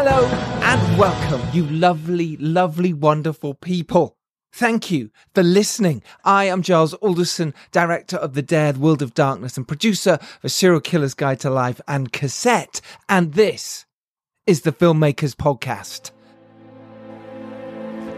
Hello and welcome, you lovely, lovely, wonderful people. Thank you for listening. I am Giles Alderson, director of The Dare World of Darkness and producer for Serial Killer's Guide to Life and Cassette. And this is the Filmmakers Podcast.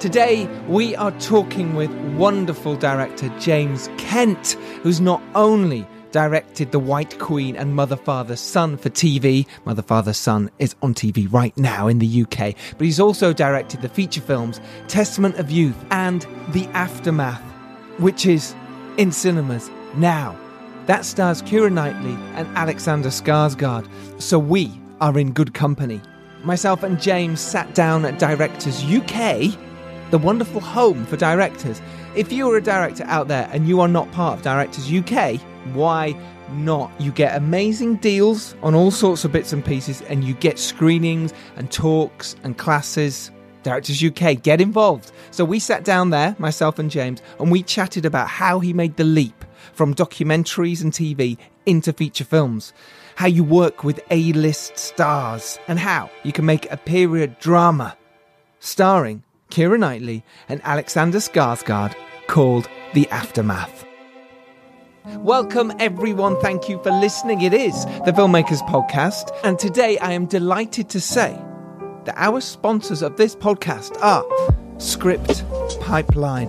Today, we are talking with wonderful director James Kent, who's not only directed The White Queen and Mother, Father, Son for TV. Mother, Father, Son is on TV right now in the UK, but he's also directed the feature films Testament of Youth and The Aftermath, which is in cinemas now. That stars Keira Knightley and Alexander Skarsgård, so we are in good company. Myself and James sat down at Directors UK, the wonderful home for directors. If you are a director out there and you are not part of Directors UK, why not? You get amazing deals on all sorts of bits and pieces, and you get screenings and talks and classes. Directors UK, get involved. So we sat down there, myself and James, and we chatted about how he made the leap from documentaries and TV into feature films, how you work with A list stars, and how you can make a period drama starring Keira Knightley and Alexander Skarsgård called The Aftermath. Welcome, everyone. Thank you for listening. It is the Filmmakers Podcast, and today I am delighted to say that our sponsors of this podcast are Script Pipeline.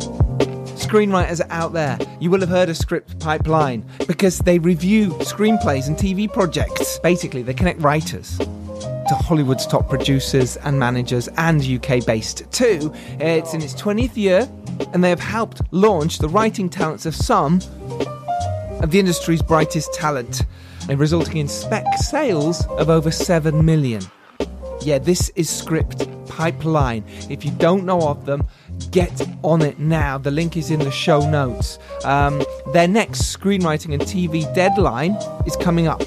Screenwriters out there, you will have heard of Script Pipeline because they review screenplays and TV projects. Basically, they connect writers to Hollywood's top producers and managers and UK based too. It's in its 20th year and they have helped launch the writing talents of some of the industry's brightest talent, and resulting in spec sales of over 7 million. Yeah, this is Script Pipeline. If you don't know of them, get on it now. The link is in the show notes. Um, their next screenwriting and TV deadline is coming up.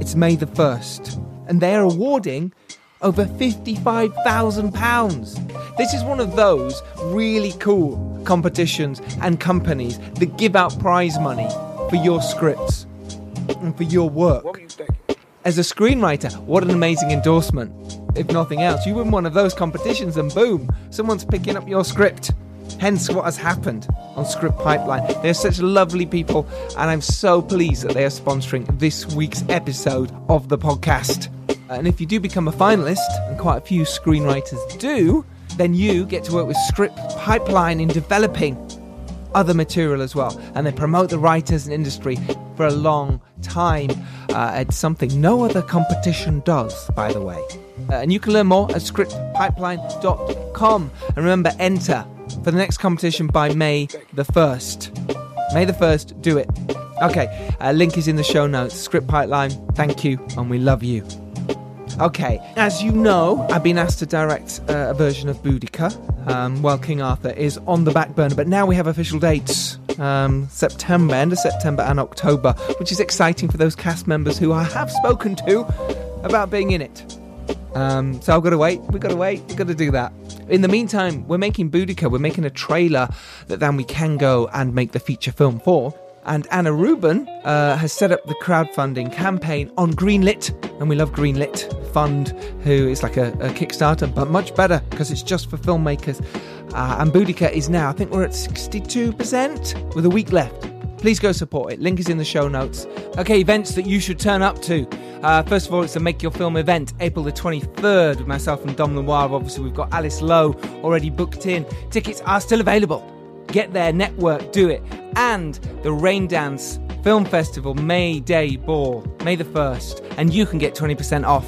It's May the 1st. And they're awarding over £55,000. This is one of those really cool competitions and companies that give out prize money for your scripts and for your work. As a screenwriter, what an amazing endorsement. If nothing else, you win one of those competitions and boom, someone's picking up your script. Hence, what has happened on Script Pipeline. They're such lovely people, and I'm so pleased that they are sponsoring this week's episode of the podcast. And if you do become a finalist, and quite a few screenwriters do, then you get to work with Script Pipeline in developing other material as well. And they promote the writers and industry for a long time. Uh, it's something no other competition does, by the way. Uh, and you can learn more at scriptpipeline.com. And remember, enter for the next competition by May the 1st. May the 1st, do it. Okay, uh, link is in the show notes. Script Pipeline, thank you, and we love you. Okay, as you know, I've been asked to direct uh, a version of Boudica um, while King Arthur is on the back burner, but now we have official dates um, September, end of September, and October, which is exciting for those cast members who I have spoken to about being in it. Um, so I've got to wait. We've got to wait. We've got to do that. In the meantime, we're making Boudica. We're making a trailer that then we can go and make the feature film for. And Anna Rubin uh, has set up the crowdfunding campaign on Greenlit, and we love Greenlit Fund, who is like a, a Kickstarter, but much better because it's just for filmmakers. Uh, and Boudica is now, I think we're at 62% with a week left. Please go support it. Link is in the show notes. Okay, events that you should turn up to. Uh, first of all, it's the Make Your Film event, April the 23rd, with myself and Dom Lenoir. Obviously, we've got Alice Lowe already booked in. Tickets are still available. Get there, network, do it. And the Raindance Film Festival May Day Ball, May the 1st, and you can get 20% off.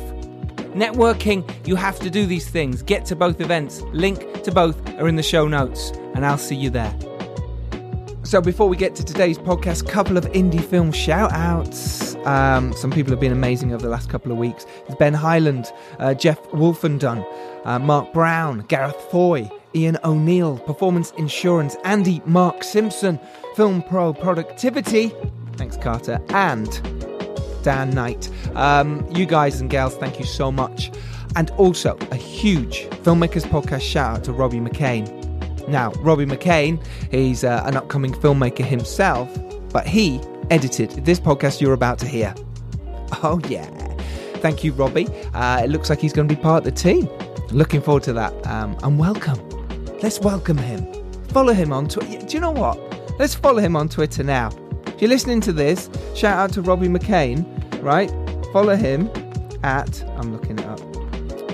Networking, you have to do these things. Get to both events. Link to both are in the show notes, and I'll see you there. So before we get to today's podcast, couple of indie film shout outs. Um, some people have been amazing over the last couple of weeks. Ben Highland, uh, Jeff Wolfendon, uh, Mark Brown, Gareth Foy, Ian O'Neill, Performance Insurance, Andy Mark Simpson, Film Pro Productivity, thanks Carter, and Dan Knight. Um, you guys and gals, thank you so much. And also a huge Filmmakers Podcast shout out to Robbie McCain. Now, Robbie McCain, he's uh, an upcoming filmmaker himself, but he edited this podcast you're about to hear. Oh, yeah. Thank you, Robbie. Uh, it looks like he's going to be part of the team. Looking forward to that. Um, and welcome. Let's welcome him. Follow him on Twitter. Do you know what? Let's follow him on Twitter now. If you're listening to this, shout out to Robbie McCain, right? Follow him at, I'm looking it up.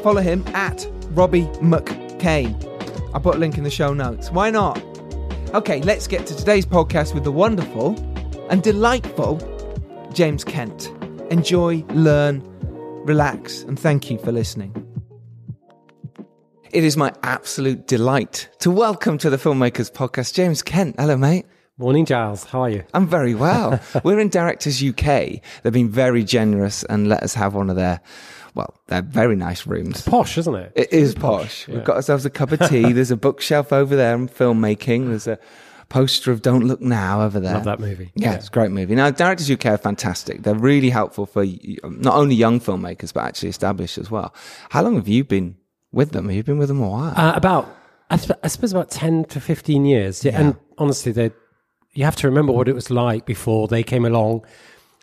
Follow him at Robbie McCain. I'll put a link in the show notes. Why not? Okay, let's get to today's podcast with the wonderful and delightful James Kent. Enjoy, learn, relax, and thank you for listening. It is my absolute delight to welcome to the Filmmakers Podcast James Kent. Hello, mate. Morning, Giles. How are you? I'm very well. We're in Directors UK. They've been very generous and let us have one of their, well, they're very nice rooms. Posh, isn't it? It is posh. yeah. We've got ourselves a cup of tea. There's a bookshelf over there on filmmaking. There's a poster of Don't Look Now over there. Love that movie. Yeah, it's a great movie. Now, Directors UK are fantastic. They're really helpful for not only young filmmakers, but actually established as well. How long have you been with them? You've been with them a while? Uh, about, I, sp- I suppose, about 10 to 15 years. Yeah. And honestly, they you have to remember what it was like before they came along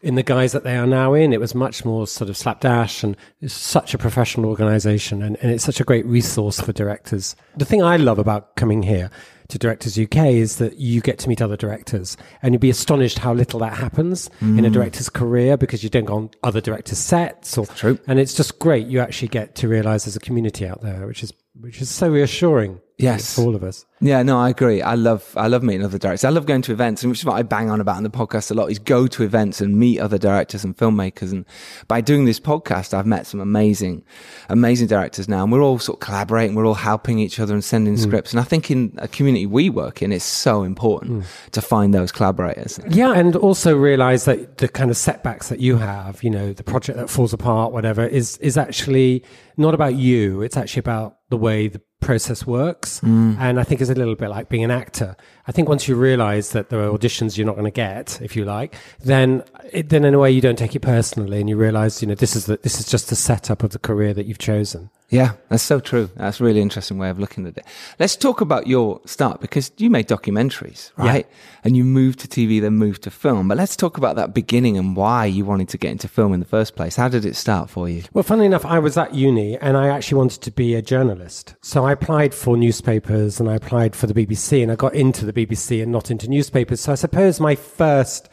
in the guise that they are now in. It was much more sort of slapdash and it's such a professional organization and, and it's such a great resource for directors. The thing I love about coming here to Directors UK is that you get to meet other directors and you'd be astonished how little that happens in a mm. director's career because you don't go on other directors' sets or True. and it's just great. You actually get to realize there's a community out there, which is which is so reassuring. Yes. for all of us. Yeah, no, I agree. I love, I love meeting other directors. I love going to events, and which is what I bang on about in the podcast a lot. Is go to events and meet other directors and filmmakers. And by doing this podcast, I've met some amazing, amazing directors now, and we're all sort of collaborating. We're all helping each other and sending mm. scripts. And I think in a community we work in, it's so important mm. to find those collaborators. Yeah, and also realize that the kind of setbacks that you have, you know, the project that falls apart, whatever, is is actually not about you. It's actually about the way the process works. Mm. And I think it's a little bit like being an actor. I think once you realize that there are auditions you're not going to get, if you like, then it, then in a way you don't take it personally, and you realize, you know, this is the, this is just the setup of the career that you've chosen. Yeah, that's so true. That's a really interesting way of looking at it. Let's talk about your start because you made documentaries, right? And you moved to TV, then moved to film. But let's talk about that beginning and why you wanted to get into film in the first place. How did it start for you? Well, funnily enough, I was at uni and I actually wanted to be a journalist. So I applied for newspapers and I applied for the BBC and I got into the BBC and not into newspapers. So I suppose my first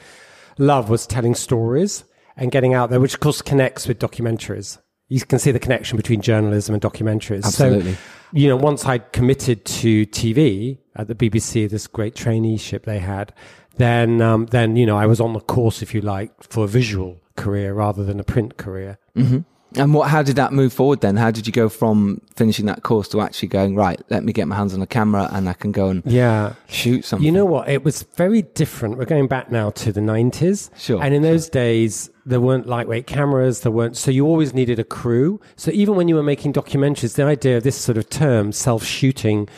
love was telling stories and getting out there, which of course connects with documentaries. You can see the connection between journalism and documentaries. Absolutely. So, you know, once I'd committed to TV at the BBC, this great traineeship they had, then, um, then, you know, I was on the course, if you like, for a visual career rather than a print career. And what, how did that move forward then? How did you go from finishing that course to actually going, right, let me get my hands on a camera and I can go and Yeah. shoot something? You know what? It was very different. We're going back now to the 90s. Sure, And in those days, there weren't lightweight cameras. There weren't, so you always needed a crew. So even when you were making documentaries, the idea of this sort of term, self shooting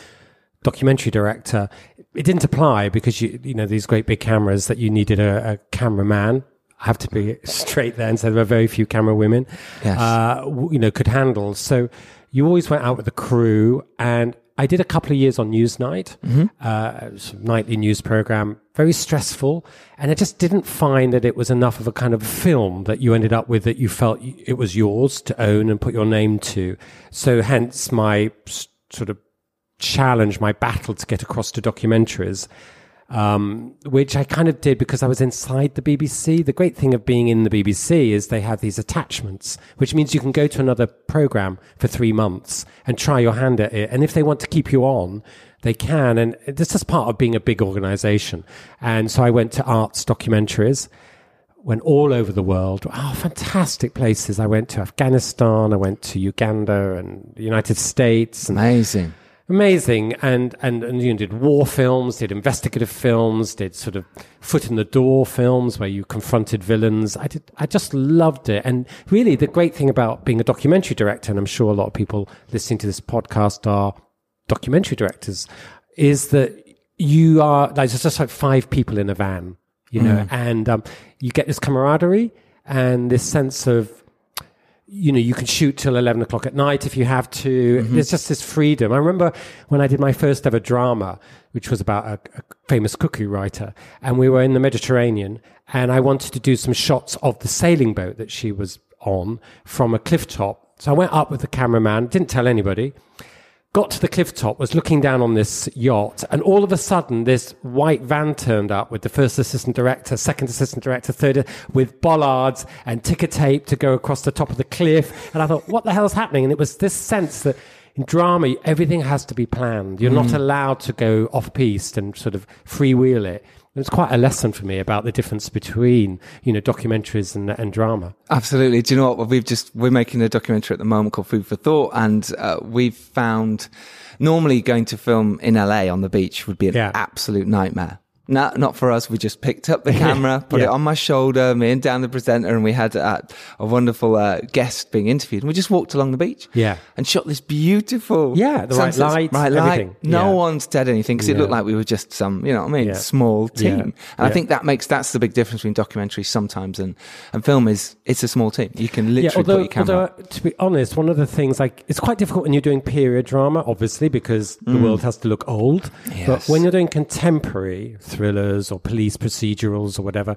documentary director, it didn't apply because you, you know, these great big cameras that you needed a, a cameraman. I have to be straight there and say there were very few camera women, Yes. uh, you know, could handle. So you always went out with the crew and I did a couple of years on Newsnight, uh, was a nightly news program, very stressful. And I just didn't find that it was enough of a kind of film that you ended up with that you felt it was yours to own and put your name to. So hence my sort of challenge, my battle to get across to documentaries um, which I kind of did because I was inside the BBC. The great thing of being in the BBC is they have these attachments, which means you can go to another program for three months and try your hand at it. And if they want to keep you on, they can. And this is part of being a big organization. And so I went to arts documentaries went all over the world. Oh, fantastic places. I went to Afghanistan, I went to Uganda and the United States and Amazing. Amazing. And and and you know, did war films did investigative films did sort of foot in the door films where you confronted villains. I did i just loved it. And really the great thing about being a documentary director and i'm sure a lot of people listening to this podcast are documentary directors is that you are like there's just like five people in a van you know? And um, you get this camaraderie and this sense of you know, you can shoot till 11 o'clock at night if you have to. Mm-hmm. There's just this freedom. I remember when I did my first ever drama, which was about a, a famous cookie writer, and we were in the Mediterranean, and I wanted to do some shots of the sailing boat that she was on from a cliff top So I went up with the cameraman, didn't tell anybody. Got to the cliff top, was looking down on this yacht, and all of a sudden, this white van turned up with the first assistant director, second assistant director, third, with bollards and ticker tape to go across the top of the cliff. And I thought, what the hell's happening? And it was this sense that in drama, everything has to be planned. You're not mm. allowed to go off piste and sort of freewheel it. It was quite a lesson for me about the difference between, you know, documentaries and, and drama. Absolutely. Do you know what? We've just, we're making a documentary at the moment called Food for Thought. And uh, we've found normally going to film in LA on the beach would be an Yeah. absolute nightmare. No, not for us. We just picked up the camera, put it on my shoulder, me and Dan, the presenter, and we had uh, a wonderful uh, guest being interviewed. And we just walked along the beach. Yeah. And shot this beautiful. Yeah, the right light, Right everything. light. No Yeah. one said anything because it looked like we were just some, you know what I mean, Yeah. small team. Yeah. And I think that makes, that's the big difference between documentaries sometimes and, and film is, it's a small team. You can literally although, put your camera. although to be honest, one of the things like it's quite difficult when you're doing period drama, obviously, because the world has to look old. But when you're doing contemporary thrillers or police procedurals or whatever,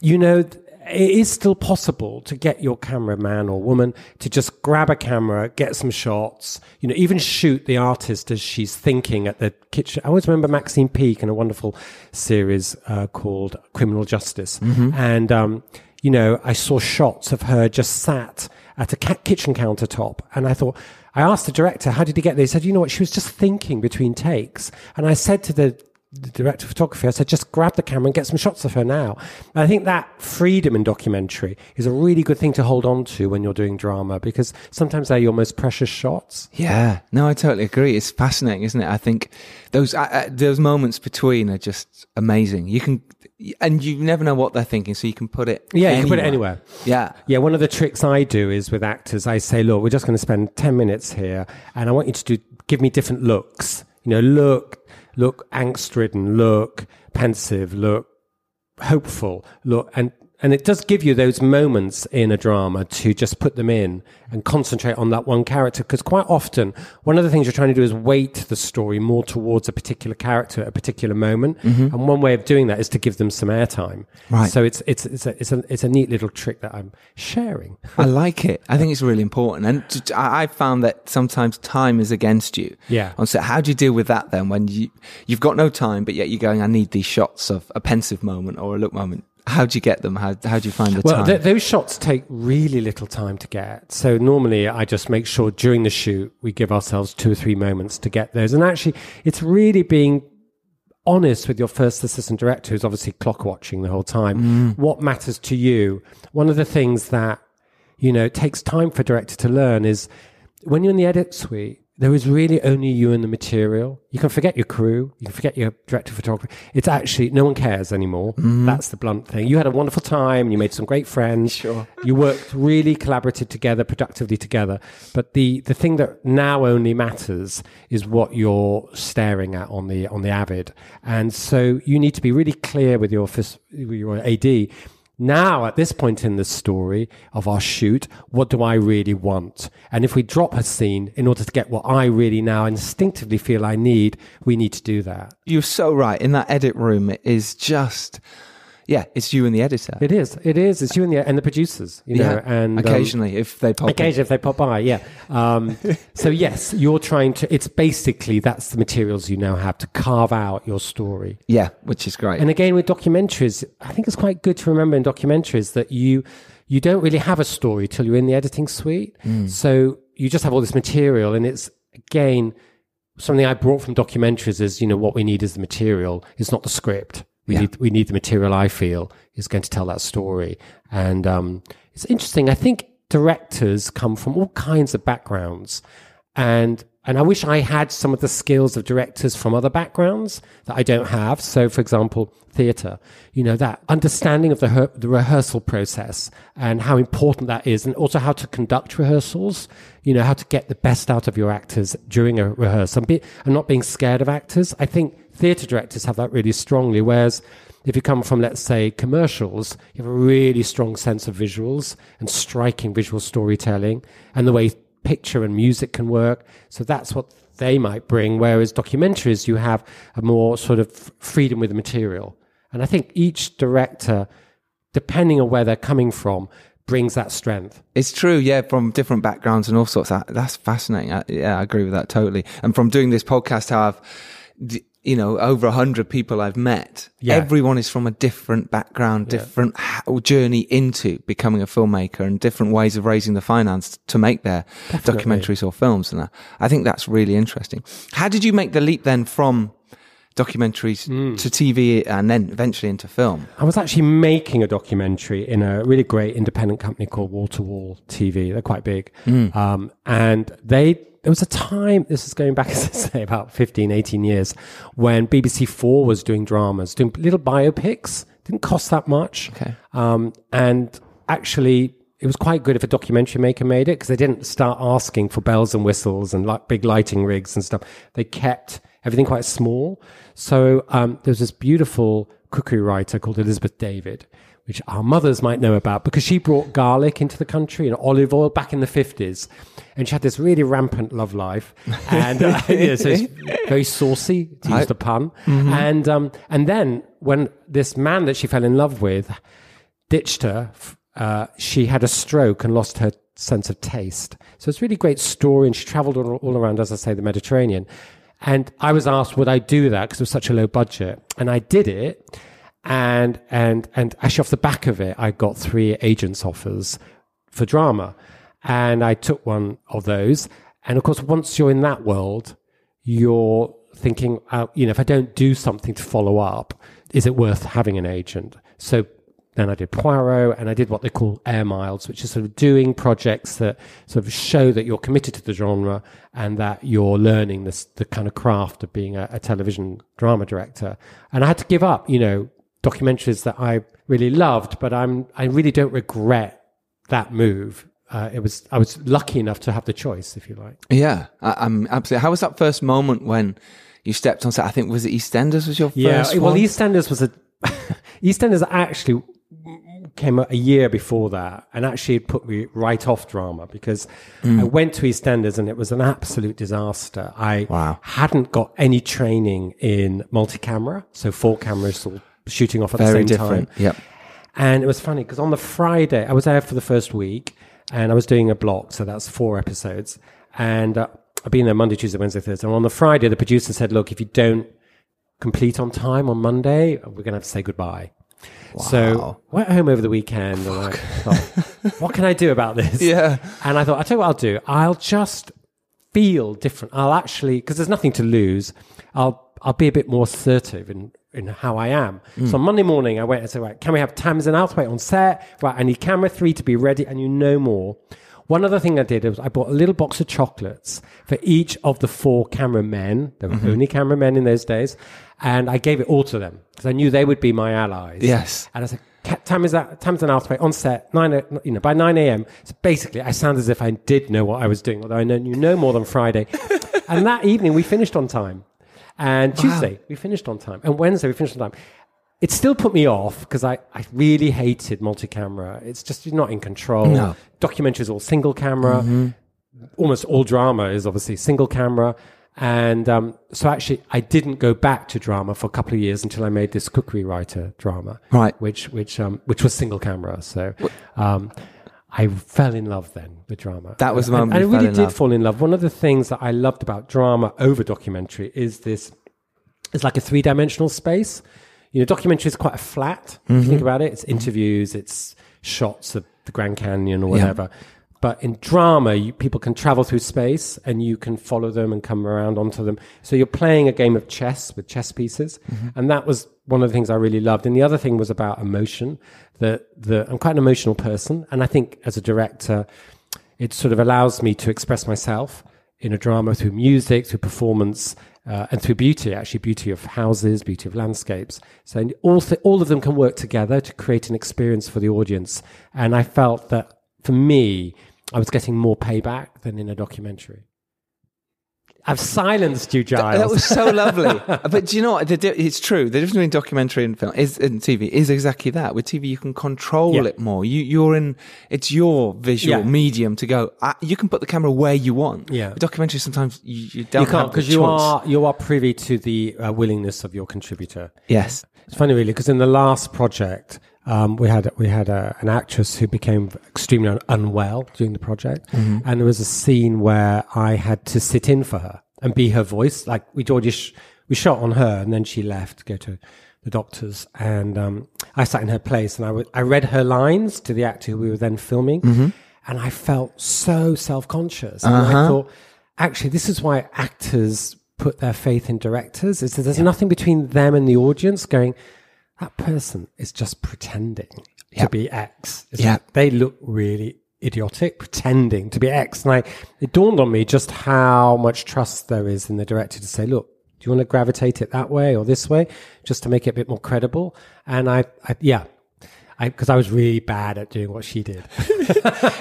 you know, it is still possible to get your cameraman or woman to just grab a camera, get some shots, you know, even shoot the artist as she's thinking at the kitchen. I always remember Maxine Peake in a wonderful series uh, called Criminal Justice. And, um, you know, I saw shots of her just sat at a ca- kitchen countertop. And I thought, I asked the director, how did he get there? He said, you know what? She was just thinking between takes. And I said to the, the director of photography, I said, just grab the camera and get some shots of her now. And I think that freedom in documentary is a really good thing to hold on to when you're doing drama because sometimes they're your most precious shots. Yeah, no, I totally agree. It's fascinating, isn't it? I think those uh, those moments between are just amazing. You can, and you never know what they're thinking, so you can put it. Yeah, you can put it anywhere. Yeah, Yeah, one of the tricks I do is with actors, I say, look, we're just going to spend 10 minutes here and I want you to do, give me different looks. You know, look, look angst ridden, look pensive, look hopeful, look, and, and it does give you those moments in a drama to just put them in and concentrate on that one character. Because quite often, one of the things you're trying to do is weight the story more towards a particular character at a particular moment. Mm-hmm. And one way of doing that is to give them some airtime. Right. So it's, it's, it's a, it's a, it's a neat little trick that I'm sharing. I like it. I think it's really important, and I found that sometimes time is against you. Yeah. On set, how do you deal with that then when you you've got no time, but yet you're going, I need these shots of a pensive moment or a look moment. How do you get them? How how do you find the Well, time? th- those shots take really little time to get. So normally I just make sure during the shoot we give ourselves two or three moments to get those. And actually, it's really being honest with your first assistant director who's obviously clock watching the whole time. Mm. What matters to you? One of the things that, you know, takes time for a director to learn is when you're in the edit suite, there is really only you and the material. You can forget your crew. You can forget your director of photography. It's actually, no one cares anymore. Mm-hmm. That's the blunt thing. You had a wonderful time. You made some great friends. Sure. You worked really collaborated together, productively together. But the, the thing that now only matters is what you're staring at on the, on the Avid. And so you need to be really clear with your, with your AD. Now, at this point in the story of our shoot, what do I really want? And if we drop a scene in order to get what I really now instinctively feel I need, we need to do that. You're so right. In that edit room, it is just, yeah, it's you and the editor. It is. It is. It's you and the, and the producers, you know, yeah, and um, occasionally if they pop. Occasionally, if they pop by, yeah. Um, so yes, you're trying to. It's basically that's the materials you now have to carve out your story. Yeah, which is great. And again, with documentaries, I think it's quite good to remember in documentaries that you you don't really have a story till you're in the editing suite. So you just have all this material, and it's again something I brought from documentaries is you know what we need is the material. It's not the script. We Yeah. need we need the material. I feel is going to tell that story, and um, it's interesting. I think directors come from all kinds of backgrounds, and and I wish I had some of the skills of directors from other backgrounds that I don't have. So, for example, theatre. You know that understanding of the her- the rehearsal process and how important that is, and also how to conduct rehearsals. You know how to get the best out of your actors during a rehearsal, and, be, and not being scared of actors. I think theatre directors have that really strongly, whereas if you come from, let's say, commercials, you have a really strong sense of visuals and striking visual storytelling and the way picture and music can work. So that's what they might bring. Whereas documentaries, you have a more sort of freedom with the material. And I think each director, depending on where they're coming from, brings that strength. It's true, yeah, from different backgrounds and all sorts. That, that's fascinating. I, yeah, I agree with that totally. And from doing this podcast, how I've, you know, over a hundred people I've met. Yeah. Everyone is from a different background, different h- journey into becoming a filmmaker and different ways of raising the finance to make their documentaries or films. And that. I think that's really interesting. How did you make the leap then from documentaries Hmm. to TV and then eventually into film? I was actually making a documentary in a really great independent company called Wall to Wall TV. They're quite big. Um, and they, there was a time, this is going back, as I say, about 15, 18 years, when BBC Four was doing dramas, doing little biopics. Didn't cost that much. Okay. Um, and actually, it was quite good if a documentary maker made it because they didn't start asking for bells and whistles and like big lighting rigs and stuff. They kept everything quite small. So um, there's this beautiful cookery writer called Elizabeth David, which our mothers might know about because she brought garlic into the country and olive oil back in the 50s. And she had this really rampant love life. And uh, yeah, so it's very saucy, to use the pun. And, um, and then when this man that she fell in love with ditched her, uh, she had a stroke and lost her sense of taste. So it's a really great story. And she traveled all, all around, as I say, the Mediterranean. And I was asked, would I do that? Because it was such a low budget. And I did it. And, and, and actually off the back of it, I got three agents offers for drama. And I took one of those. And of course, once you're in that world, you're thinking, uh, you know, if I don't do something to follow up, is it worth having an agent? So then I did Poirot and I did what they call air miles, which is sort of doing projects that sort of show that you're committed to the genre and that you're learning this, the kind of craft of being a, a television drama director. And I had to give up, you know, documentaries that I really loved, but I'm, I really don't regret that move. Uh, it was, I was lucky enough to have the choice, if you like. Yeah, I, I'm absolutely. How was that first moment when you stepped on set? I think was it EastEnders was your first well, one? EastEnders was a EastEnders actually came a year before that, and actually it put me right off drama because Mm. I went to EastEnders and it was an absolute disaster. I Wow. hadn't got any training in multi-camera, so four cameras all shooting off at the same different. time. Yep. And it was funny because on the Friday, I was there for the first week and I was doing a block. So that's four episodes. And uh, I've been there Monday, Tuesday, Wednesday, Thursday. And on the Friday, the producer said, look, if you don't complete on time on Monday, we're going to have to say goodbye. So I went home over the weekend and I thought, what can I do about this? Yeah. And I thought, I'll tell you what I'll do. I'll just feel different. I'll actually, because there's nothing to lose, I'll, I'll be a bit more assertive in, in how I am. Hmm. So on Monday morning, I went and said, right, can we have Tamzin Outhwaite on set? Right, I need camera three to be ready and you know more. One other thing I did was I bought a little box of chocolates for each of the four cameramen. There were mm-hmm. only cameramen in those days. And I gave it all to them because I knew they would be my allies. Yes. And I said, "Ca- Tamzin Tamzin Outhwaite on set, nine, o- you know, by 9 a.m. So basically, I sound as if I did know what I was doing, although I know, knew no more than Friday. and that evening, we finished on time. And Tuesday, we finished on time. And Wednesday, we finished on time. It still put me off because I, I really hated multi-camera. It's just you're not in control. No. Documentaries all single camera. Almost all drama is obviously single camera. And um, so actually, I didn't go back to drama for a couple of years until I made this cookery writer drama, Right. Which which um, which was single camera. So um, I fell in love then with drama. That was the moment and you I really did love. fall in love. One of the things that I loved about drama over documentary is this it's like a three dimensional space. You know, documentary is quite a flat. If you think Mm-hmm. about it, it's interviews, it's shots of the Grand Canyon or whatever. But in drama, you, people can travel through space and you can follow them and come around onto them. So you're playing a game of chess with chess pieces. Mm-hmm. And that was one of the things I really loved. And the other thing was about emotion. That the, I'm quite an emotional person. And I think as a director, it sort of allows me to express myself in a drama through music, through performance, uh, and through beauty, actually, beauty of houses, beauty of landscapes. So all, th- all of them can work together to create an experience for the audience. And I felt that for me, I was getting more payback than in a documentary. I've silenced you, Giles. That was so lovely. but do you know what? It's true. The difference between documentary and film is in TV is exactly that. With TV, you can control Yeah. it more. You, you're in. It's your visual Yeah. medium to go. Uh, you can put the camera where you want. Yeah. With documentary, sometimes you, you don't you can't because you are you are privy to the uh, willingness of your contributor. Yes. It's funny, really, because in the last project, Um, we had we had a, an actress who became extremely un- unwell during the project, and there was a scene where I had to sit in for her and be her voice. Like we already sh- we shot on her, and then she left to go to the doctors, and um, I sat in her place, and I w- I read her lines to the actor who we were then filming, and I felt so self conscious. And I thought, actually, this is why actors put their faith in directors. Is that there's nothing between them and the audience going. That person is just pretending to be X. Yeah. they look really idiotic, pretending to be X. And I, it dawned on me just how much trust there is in the director to say, look, do you want to gravitate it that way or this way, just to make it a bit more credible? And I, I yeah, because I was really bad at doing what she did.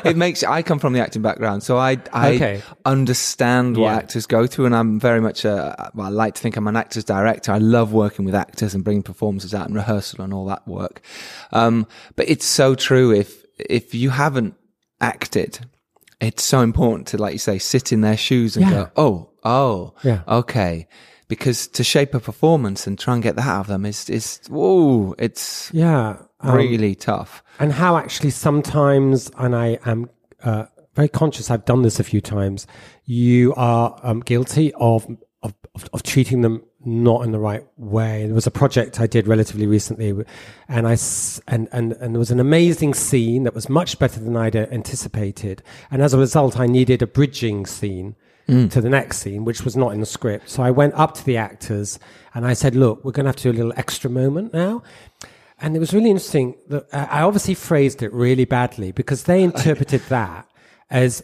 it makes I come from the acting background, so I I Okay. understand what Yeah. actors go through, and I'm very much a well, I like to think I'm an actor's director. I love working with actors and bringing performances out and rehearsal and all that work. Um, but it's so true. If if you haven't acted, it's so important to, like you say, sit in their shoes and Yeah. go, oh, oh, Yeah. okay. Because to shape a performance and try and get that out of them is is whoa, it's Yeah. um, really tough. and how actually sometimes, and I am uh, very conscious, I've done this a few times, you are um, guilty of, of, of, of treating them not in the right way. There was a project I did relatively recently, and I and, and and there was an amazing scene that was much better than I'd anticipated, and as a result, I needed a bridging scene. To the next scene, which was not in the script. So I went up to the actors and I said, Look, we're going to have to do a little extra moment now. And it was really interesting that uh, I obviously phrased it really badly because they interpreted that as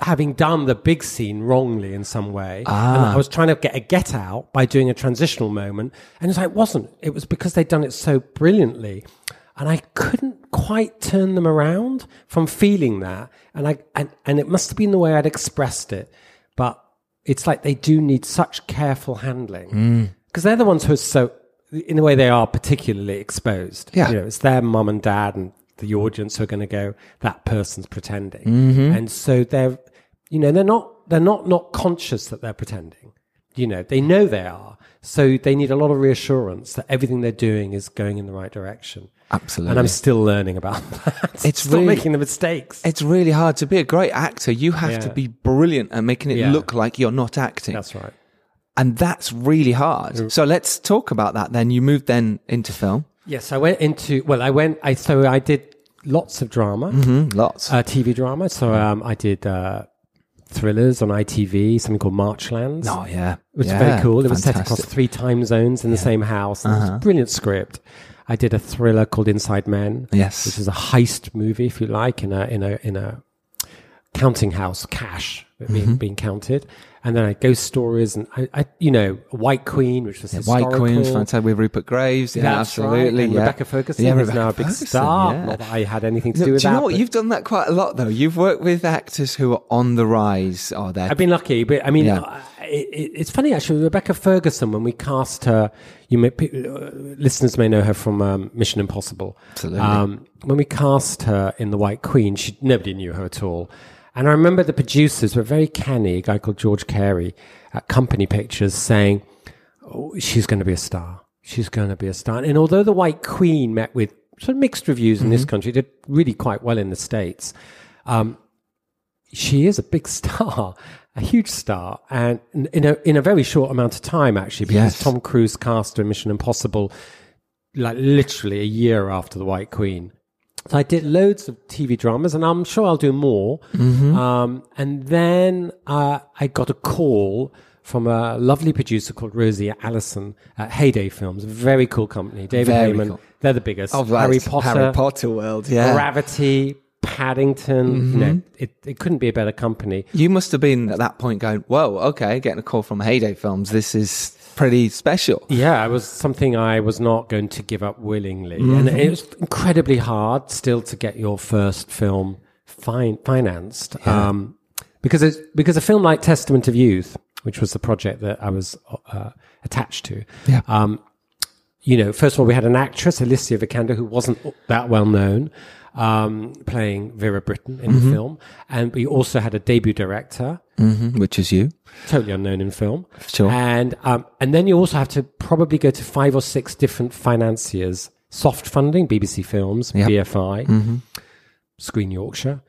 having done the big scene wrongly in some way. And I was trying to get a get out by doing a transitional moment. And it's like, it wasn't. It was because they'd done it so brilliantly. And I couldn't quite turn them around from feeling that. And I, and, and it must have been the way I'd expressed it. But it's like they do need such careful handling because they're the ones who are so, in a way, they are particularly exposed. Yeah. You know, it's their mum and dad and the audience who are going to go, that person's pretending. Mm-hmm. And so they're, you know, they're not, they're not, not conscious that they're pretending. You know, they know they are. So they need a lot of reassurance that everything they're doing is going in the right direction. Absolutely. And I'm still learning about that. It's still really- making the mistakes. It's really hard to be a great actor. You have Yeah. to be brilliant at making it Yeah. look like you're not acting. That's right. and that's really hard. So let's talk about that then. You moved then into film. Yes, I went into well, I went. I so I did lots of drama, Mm, lots. uh, TV drama. So um, I did uh, thrillers on ITV, something called Marchlands. oh, yeah. It was Yeah, very cool. It was set across. Uh-huh. three time zones in the same house. And It was a brilliant script. I did a thriller called Inside Men. Yes. which is a heist movie, if you like, in a in a in a counting house, cash being, Mm-hmm. being counted, and then I ghost stories and I, I you know, White Queen, which was White historical. Queen fantastic with Rupert Graves. Yeah, absolutely. right. Yeah. Rebecca Ferguson Yeah, is Rebecca now a big Ferguson, star. yeah. Not that I had anything to Do do with you that. know what? You've done that quite a lot, though. You've worked with actors who are on the rise. Are they're I've been lucky, but I mean, Yeah. It, it, it's funny actually. Rebecca Ferguson, when we cast her, you may uh, listeners may know her from um, Mission Impossible. Absolutely. Um, when we cast her in The White Queen, she nobody knew her at all, and I remember the producers were very canny. A guy called George Carey at Company Pictures saying, "Oh, she's going to be a star. She's going to be a star." And although The White Queen met with sort of mixed reviews in this country, did really quite well in the states. Um, she is a big star, a huge star, and in- a in a very short amount of time, actually, because Yes. Tom Cruise cast her in Mission Impossible, like literally a year after the White Queen. So I did loads of TV dramas, and I'm sure I'll do more. Um, and then uh, I got a call from a lovely producer called Rosie Alison at Heyday Films, very cool company. David Very Heyman, cool. they're the biggest. Oh, Harry right. Potter, Harry Potter world. Yeah. Gravity, Paddington. You know, it, it couldn't be a better company. You must have been at that point going, "Whoa, okay, getting a call from Heyday Films. This is pretty special." Yeah, it was something I was not going to give up willingly, and it was incredibly hard still to get your first film fin- financed. Um, because it's, because a film like Testament of Youth, which was the project that I was uh, attached to, Yeah. um, you know, first of all, we had an actress, Alicia Vikander, who wasn't that well known, um, playing Vera Brittain in the film, and we also had a debut director, hmm Which is you. totally unknown in film. Sure. And um, and then you also have to probably go to five or six different financiers soft funding, BBC Films, Yep. BFI, Screen Yorkshire,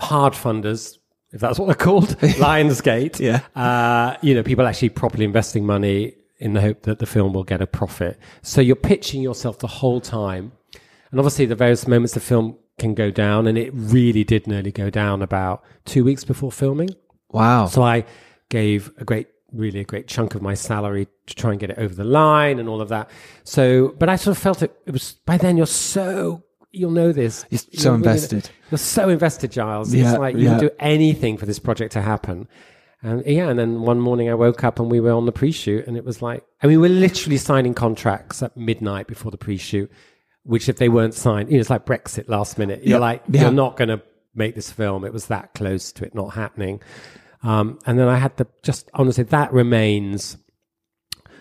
hard funders, if that's what they're called, Lionsgate. Yeah. Uh, you know, people actually properly investing money in the hope that the film will get a profit. So you're pitching yourself the whole time. And obviously, the various moments the film can go down, and it really did nearly go down about two weeks before filming. Wow. So I gave a great, really a great chunk of my salary to try and get it over the line and all of that. So, but I sort of felt it, it was by then you're so, you'll know this. You're so You're invested. You're so invested, Giles. Yeah, it's like you yeah. do anything for this project to happen. And yeah, and then one morning I woke up and we were on the pre-shoot and it was like, and we were literally signing contracts at midnight before the pre-shoot, which if they weren't signed, you know, it's like Brexit last minute. You're Yeah, like, yeah. you're not going to make this film. It was that close to it not happening. Um, and then I had the just honestly that remains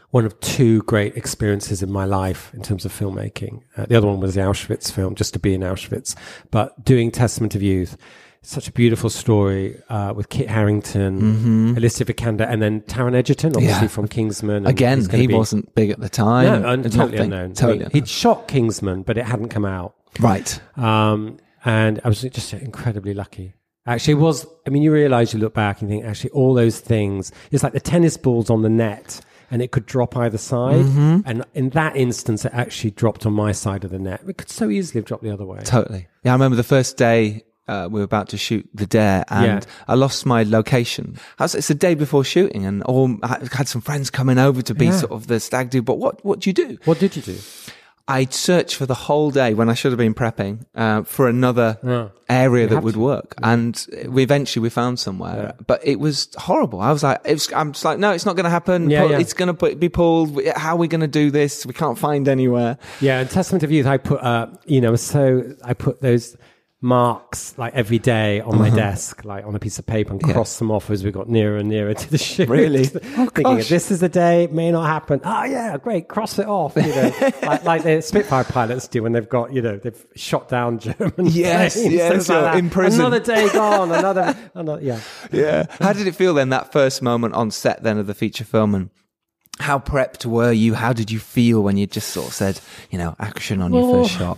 one of two great experiences in my life in terms of filmmaking. Uh, the other one was the Auschwitz film, just to be in Auschwitz, but doing Testament of Youth. Such a beautiful story uh, with Kit Harington, Alicia Vikander, and then Taron Egerton, obviously Mm-hmm. Yeah. from Kingsman. Again, he be- wasn't big at the time. no, un- totally nothing. unknown. Totally unknown. He'd shot Kingsman, but it hadn't come out. Right. Um, and I was just incredibly lucky. Actually, it was, I mean, you realize you look back and think, actually, all those things, it's like the tennis balls on the net and it could drop either side. Mm-hmm. And in that instance, it actually dropped on my side of the net. It could so easily have dropped the other way. Totally. Yeah, I remember the first day uh, we were about to shoot the dare, and Yeah. I lost my location. Was, it's the day before shooting, and all I had some friends coming over to be Yeah. sort of the stag do. But what what do you do? What did you do? I searched for the whole day when I should have been prepping uh, for another Yeah. area that would to. work, and we eventually we found somewhere. But it was horrible. I was like, was, I'm just like, no, it's not going to happen. Yeah, Pull- yeah. It's going to be pulled. How are we going to do this? We can't find anywhere. Yeah, in Testament of Youth, I put, uh, you know, so I put those marks like every day on my Uh-huh. desk, like on a piece of paper, and cross them off as we got nearer and nearer to the shoot. Really? Oh, Thinking, gosh. this is the day, it may not happen. Oh, yeah, great, cross it off. You know, like, like the Spitfire pilots do when they've got, you know, they've shot down German Yes, planes. yes, Things like in prison. Another day gone, another, another, yeah. yeah. How did it feel then, that first moment on set then of the feature film? And how prepped were you? How did you feel when you just sort of said, you know, action on your Well, first shot?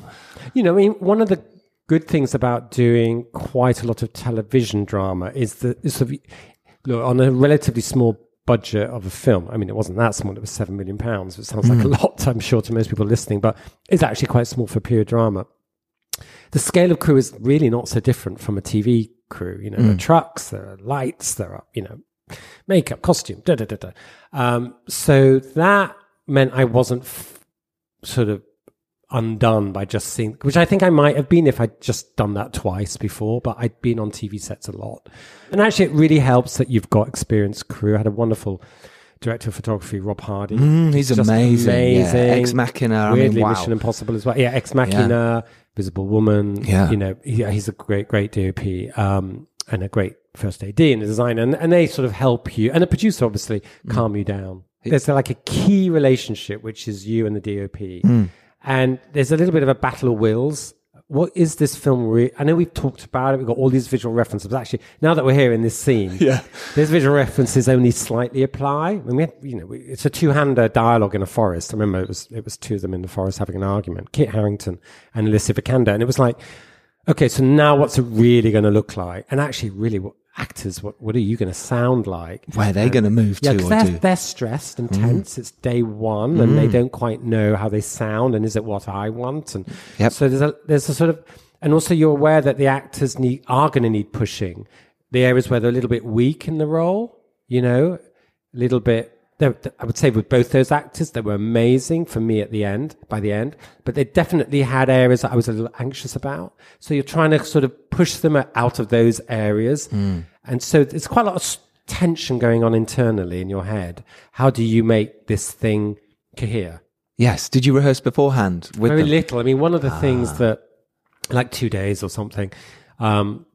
You know, I mean, one of the good things about doing quite a lot of television drama is that is sort of, look, on a relatively small budget of a film. I mean, it wasn't that small; it was seven million pounds. It sounds like a lot, I'm sure, to most people listening, but it's actually quite small for period drama. The scale of crew is really not so different from a TV crew. You know, there are trucks, there are lights, there are you know makeup, costume, da da da da. Um, so that meant I wasn't f- sort of undone by just seeing, which I think I might have been if I'd just done that twice before, but I'd been on TV sets a lot. And actually, it really helps that you've got experienced crew. I had a wonderful director of photography, Rob Hardy. Mm, he's amazing. amazing. Yeah. Ex Machina. I Weirdly, mean, wow. Mission Impossible as well. Yeah, Ex Machina, Visible Woman. Yeah. You know, he, he's a great, great DOP um, and a great first AD and a designer. And, and they sort of help you, and a producer, obviously, Mm. calm you down. There's like a key relationship, which is you and the DOP. Mm. And there's a little bit of a battle of wills. What is this film? Re- I know we've talked about it. We've got all these visual references, but actually, now that we're here in this scene, Yeah. those visual references only slightly apply. I mean, we had, you know, we, it's a two-hander dialogue in a forest. I remember it was it was two of them in the forest having an argument. Kit Harington and Alicia Vikander, and it was like, okay, so now what's it really going to look like? And actually, really, what actors? What what are you going to sound like? Where are they going to move Yeah, to they're, do? Mm. they're stressed and tense. It's day one, and they don't quite know how they sound, and is it what I want? And Yep. so there's a there's a sort of, and also you're aware that the actors need are going to need pushing. The areas where they're a little bit weak in the role, you know, a little bit. I would say with both those actors, they were amazing for me at the end. By the end, but they definitely had areas that I was a little anxious about. So you're trying to sort of push them out of those areas, and so there's quite a lot of tension going on internally in your head. How do you make this thing cohere? Yes. Did you rehearse beforehand with Very them? little. I mean, one of the Ah. things that, like two days or something, um,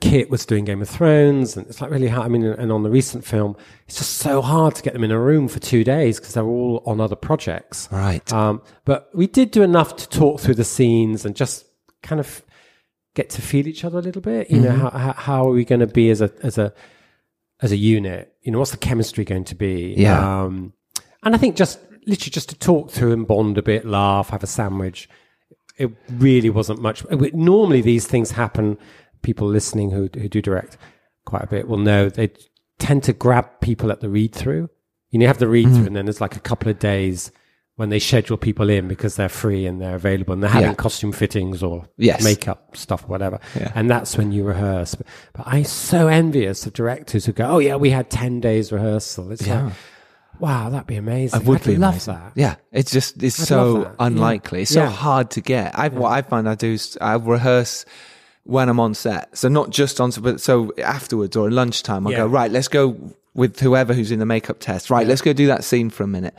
Kit was doing Game of Thrones, and it's like really hard. I mean, and on the recent film, it's just so hard to get them in a room for two days because they're all on other projects. Right. Um, but we did do enough to talk through the scenes and just kind of get to feel each other a little bit. You know, Mm-hmm. how, how how are we going to be as a as a as a unit? You know, what's the chemistry going to be? Yeah. Um, and I think just literally just to talk through and bond a bit, laugh, have a sandwich. It really wasn't much. Normally, these things happen. People listening who who do direct quite a bit will know they tend to grab people at the read through. You know, you have the read through, Mm-hmm. and then there's like a couple of days when they schedule people in because they're free and they're available and they're having Yeah. costume fittings or Yes. makeup stuff or whatever. Yeah. And that's when you rehearse. But, but I'm so envious of directors who go, "Oh yeah, we had ten days rehearsal." It's Yeah. like, wow, that'd be amazing. I would I'd love amazing. that. Yeah, it's just it's I'd so unlikely. It's so hard to get. I what I find I do is I rehearse when I'm on set. So not just on, but so afterwards or lunchtime, I Yeah. go right. Let's go with whoever who's in the makeup test. Right, let's go do that scene for a minute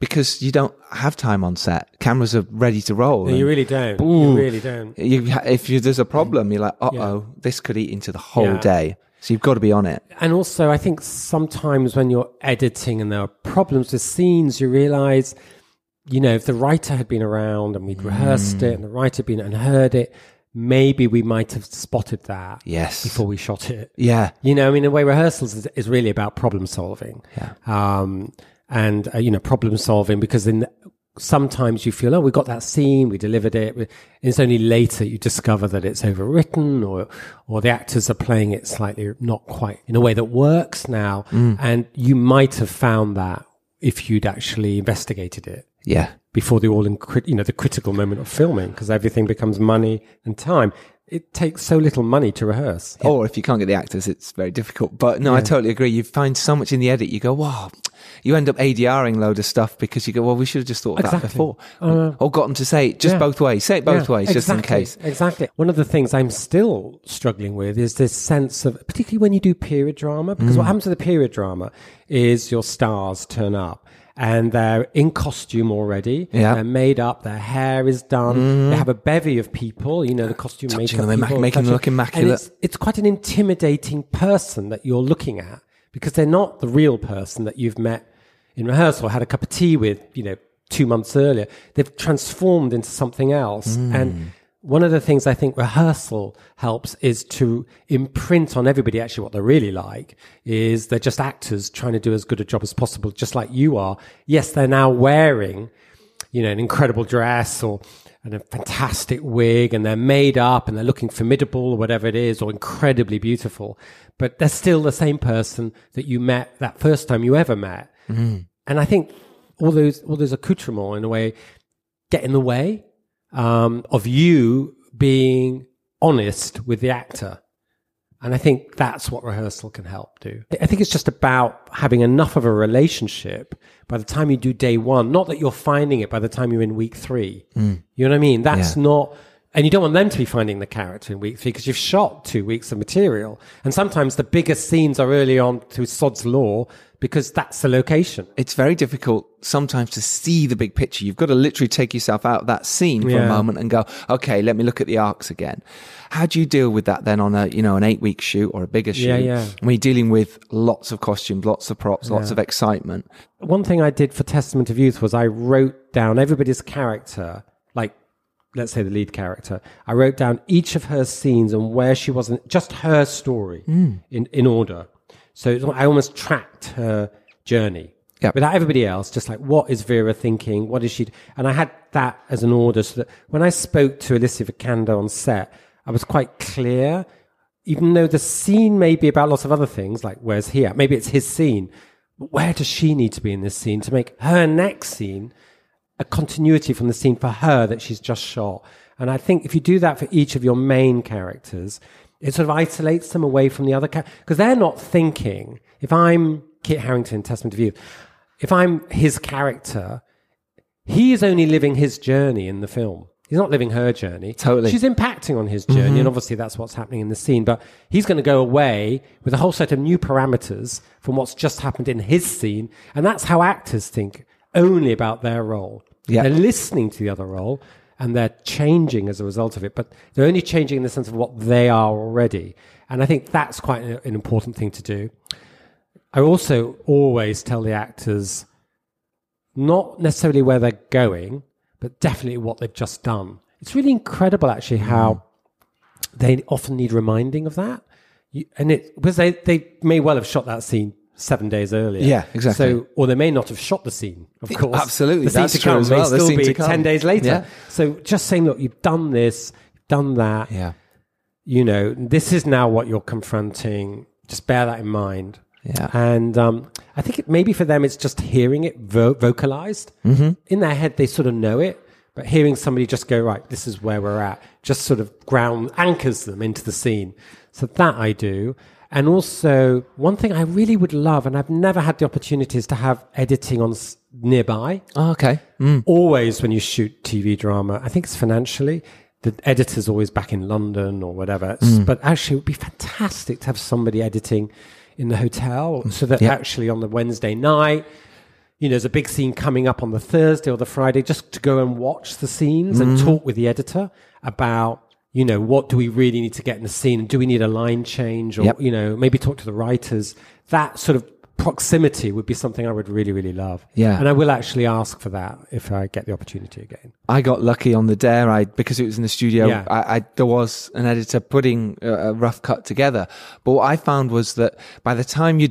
because you don't have time on set. Cameras are ready to roll. No, you really don't. Ooh. You really don't. you, if you, there's a problem, you're like, uh oh, this could eat into the whole Yeah. day. So you've got to be on it. And also, I think sometimes when you're editing and there are problems with scenes, you realize, you know, if the writer had been around and we'd rehearsed it and the writer had been and heard it, maybe we might have spotted that Yes. before we shot it. Yeah. You know, I mean, in a way, rehearsals is, is really about problem solving. Yeah. Um, and, uh, you know, problem solving because in sometimes you feel, oh, we got that scene, we delivered it. And it's only later you discover that it's overwritten or, or the actors are playing it slightly not quite in a way that works now. And you might have found that if you'd actually investigated it Yeah. Before the all in, you know, the critical moment of filming because everything becomes money and time. It takes so little money to rehearse. Or if you can't get the actors, it's very difficult. But no, I totally agree. You find so much in the edit. You go, wow. You end up ADRing load of stuff because you go, well, we should have just thought of that Exactly. before. or got them to say it just Yeah. both ways. Say it both Yeah, ways, just in case. Exactly. One of the things I'm still struggling with is this sense of, particularly when you do period drama, because Mm. what happens to the period drama is your stars turn up. And they're in costume already. Yeah. They're made up. Their hair is done. They have a bevy of people, you know, the costume Touching makeup them, people, making them look immaculate. It's, it's quite an intimidating person that you're looking at because they're not the real person that you've met in rehearsal, had a cup of tea with, you know, two months earlier. They've transformed into something else. Mm. And one of the things I think rehearsal helps is to imprint on everybody actually what they're really like is they're just actors trying to do as good a job as possible, just like you are. Yes, they're now wearing, you know, an incredible dress or and a fantastic wig and they're made up and they're looking formidable or whatever it is or incredibly beautiful, but they're still the same person that you met that first time you ever met. Mm-hmm. And I think all those, all those accoutrements in a way get in the way um, of you being honest with the actor. And I think that's what rehearsal can help do. I think it's just about having enough of a relationship by the time you do day one. Not that you're finding it by the time you're in week three. You know what I mean? That's Yeah. not, and you don't want them to be finding the character in week three because you've shot two weeks of material. And sometimes the biggest scenes are early on through Sod's Law because that's the location. It's very difficult sometimes to see the big picture. You've got to literally take yourself out of that scene for a moment and go, okay, let me look at the arcs again. How do you deal with that then on a, you know, an eight week shoot or a bigger shoot? Yeah, yeah. When you're dealing with lots of costumes, lots of props, lots of excitement. one thing I did for Testament of Youth was I wrote down everybody's character, like let's say the lead character. I wrote down each of her scenes and where she was, in, just her story hmm. in in order. So I almost tracked her journey. Without everybody else, just like what is Vera thinking? What is she? And I had that as an order so that when I spoke to Alicia Vikander on set, I was quite clear even though the scene may be about lots of other things, like where's he at? Maybe it's his scene. But where does she need to be in this scene to make her next scene a continuity from the scene for her that she's just shot? And I think if you do that for each of your main characters, it sort of isolates them away from the other characters because they're not thinking. If I'm Kit Harington, Testament of Youth, if I'm his character, he is only living his journey in the film. He's not living her journey. Totally. She's impacting on his journey, and mm-hmm. obviously that's what's happening in the scene. But he's going to go away with a whole set of new parameters from what's just happened in his scene, and that's how actors think only about their role. Yeah. They're listening to the other role, and they're changing as a result of it. But they're only changing in the sense of what they are already, and I think that's quite an, an important thing to do. I also always tell the actors not necessarily where they're going, but definitely what they've just done. It's really incredible, actually, mm. how they often need reminding of that. You, and it because they, they may well have shot that scene seven days earlier. Yeah, exactly. So, or they may not have shot the scene, of course. absolutely. The scene That's to come as may well. Still be to come. 10 days later. Yeah. So just saying, look, you've done this, you've done that. Yeah. You know, this is now what you're confronting. Just bear that in mind. Yeah. And um, I think it, maybe for them, it's just hearing it vo- vocalized. Mm-hmm. In their head, they sort of know it. But hearing somebody just go, right, this is where we're at, just sort of ground anchors them into the scene. So that I do. And also, one thing I really would love, and I've never had the opportunities to have editing on s- nearby. Oh, okay. Mm. Always when you shoot TV drama, I think it's financially, the editor's always back in London or whatever. It's- But actually, it would be fantastic to have somebody editing in the hotel so that actually on the Wednesday night, you know, there's a big scene coming up on the Thursday or the Friday, just to go and watch the scenes and Mm-hmm. talk with the editor about, you know, what do we really need to get in the scene and do we need a line change or, Yep. you know, maybe talk to the writers. That sort of proximity would be something I would really, really love. Yeah. And I will actually ask for that if I get the opportunity again. I got lucky on the dare. I because it was in the studio. Yeah. I, I there was an editor putting a, a rough cut together. But what I found was that by the time you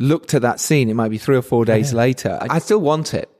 looked at that scene, it might be three or four days later. I, I still want it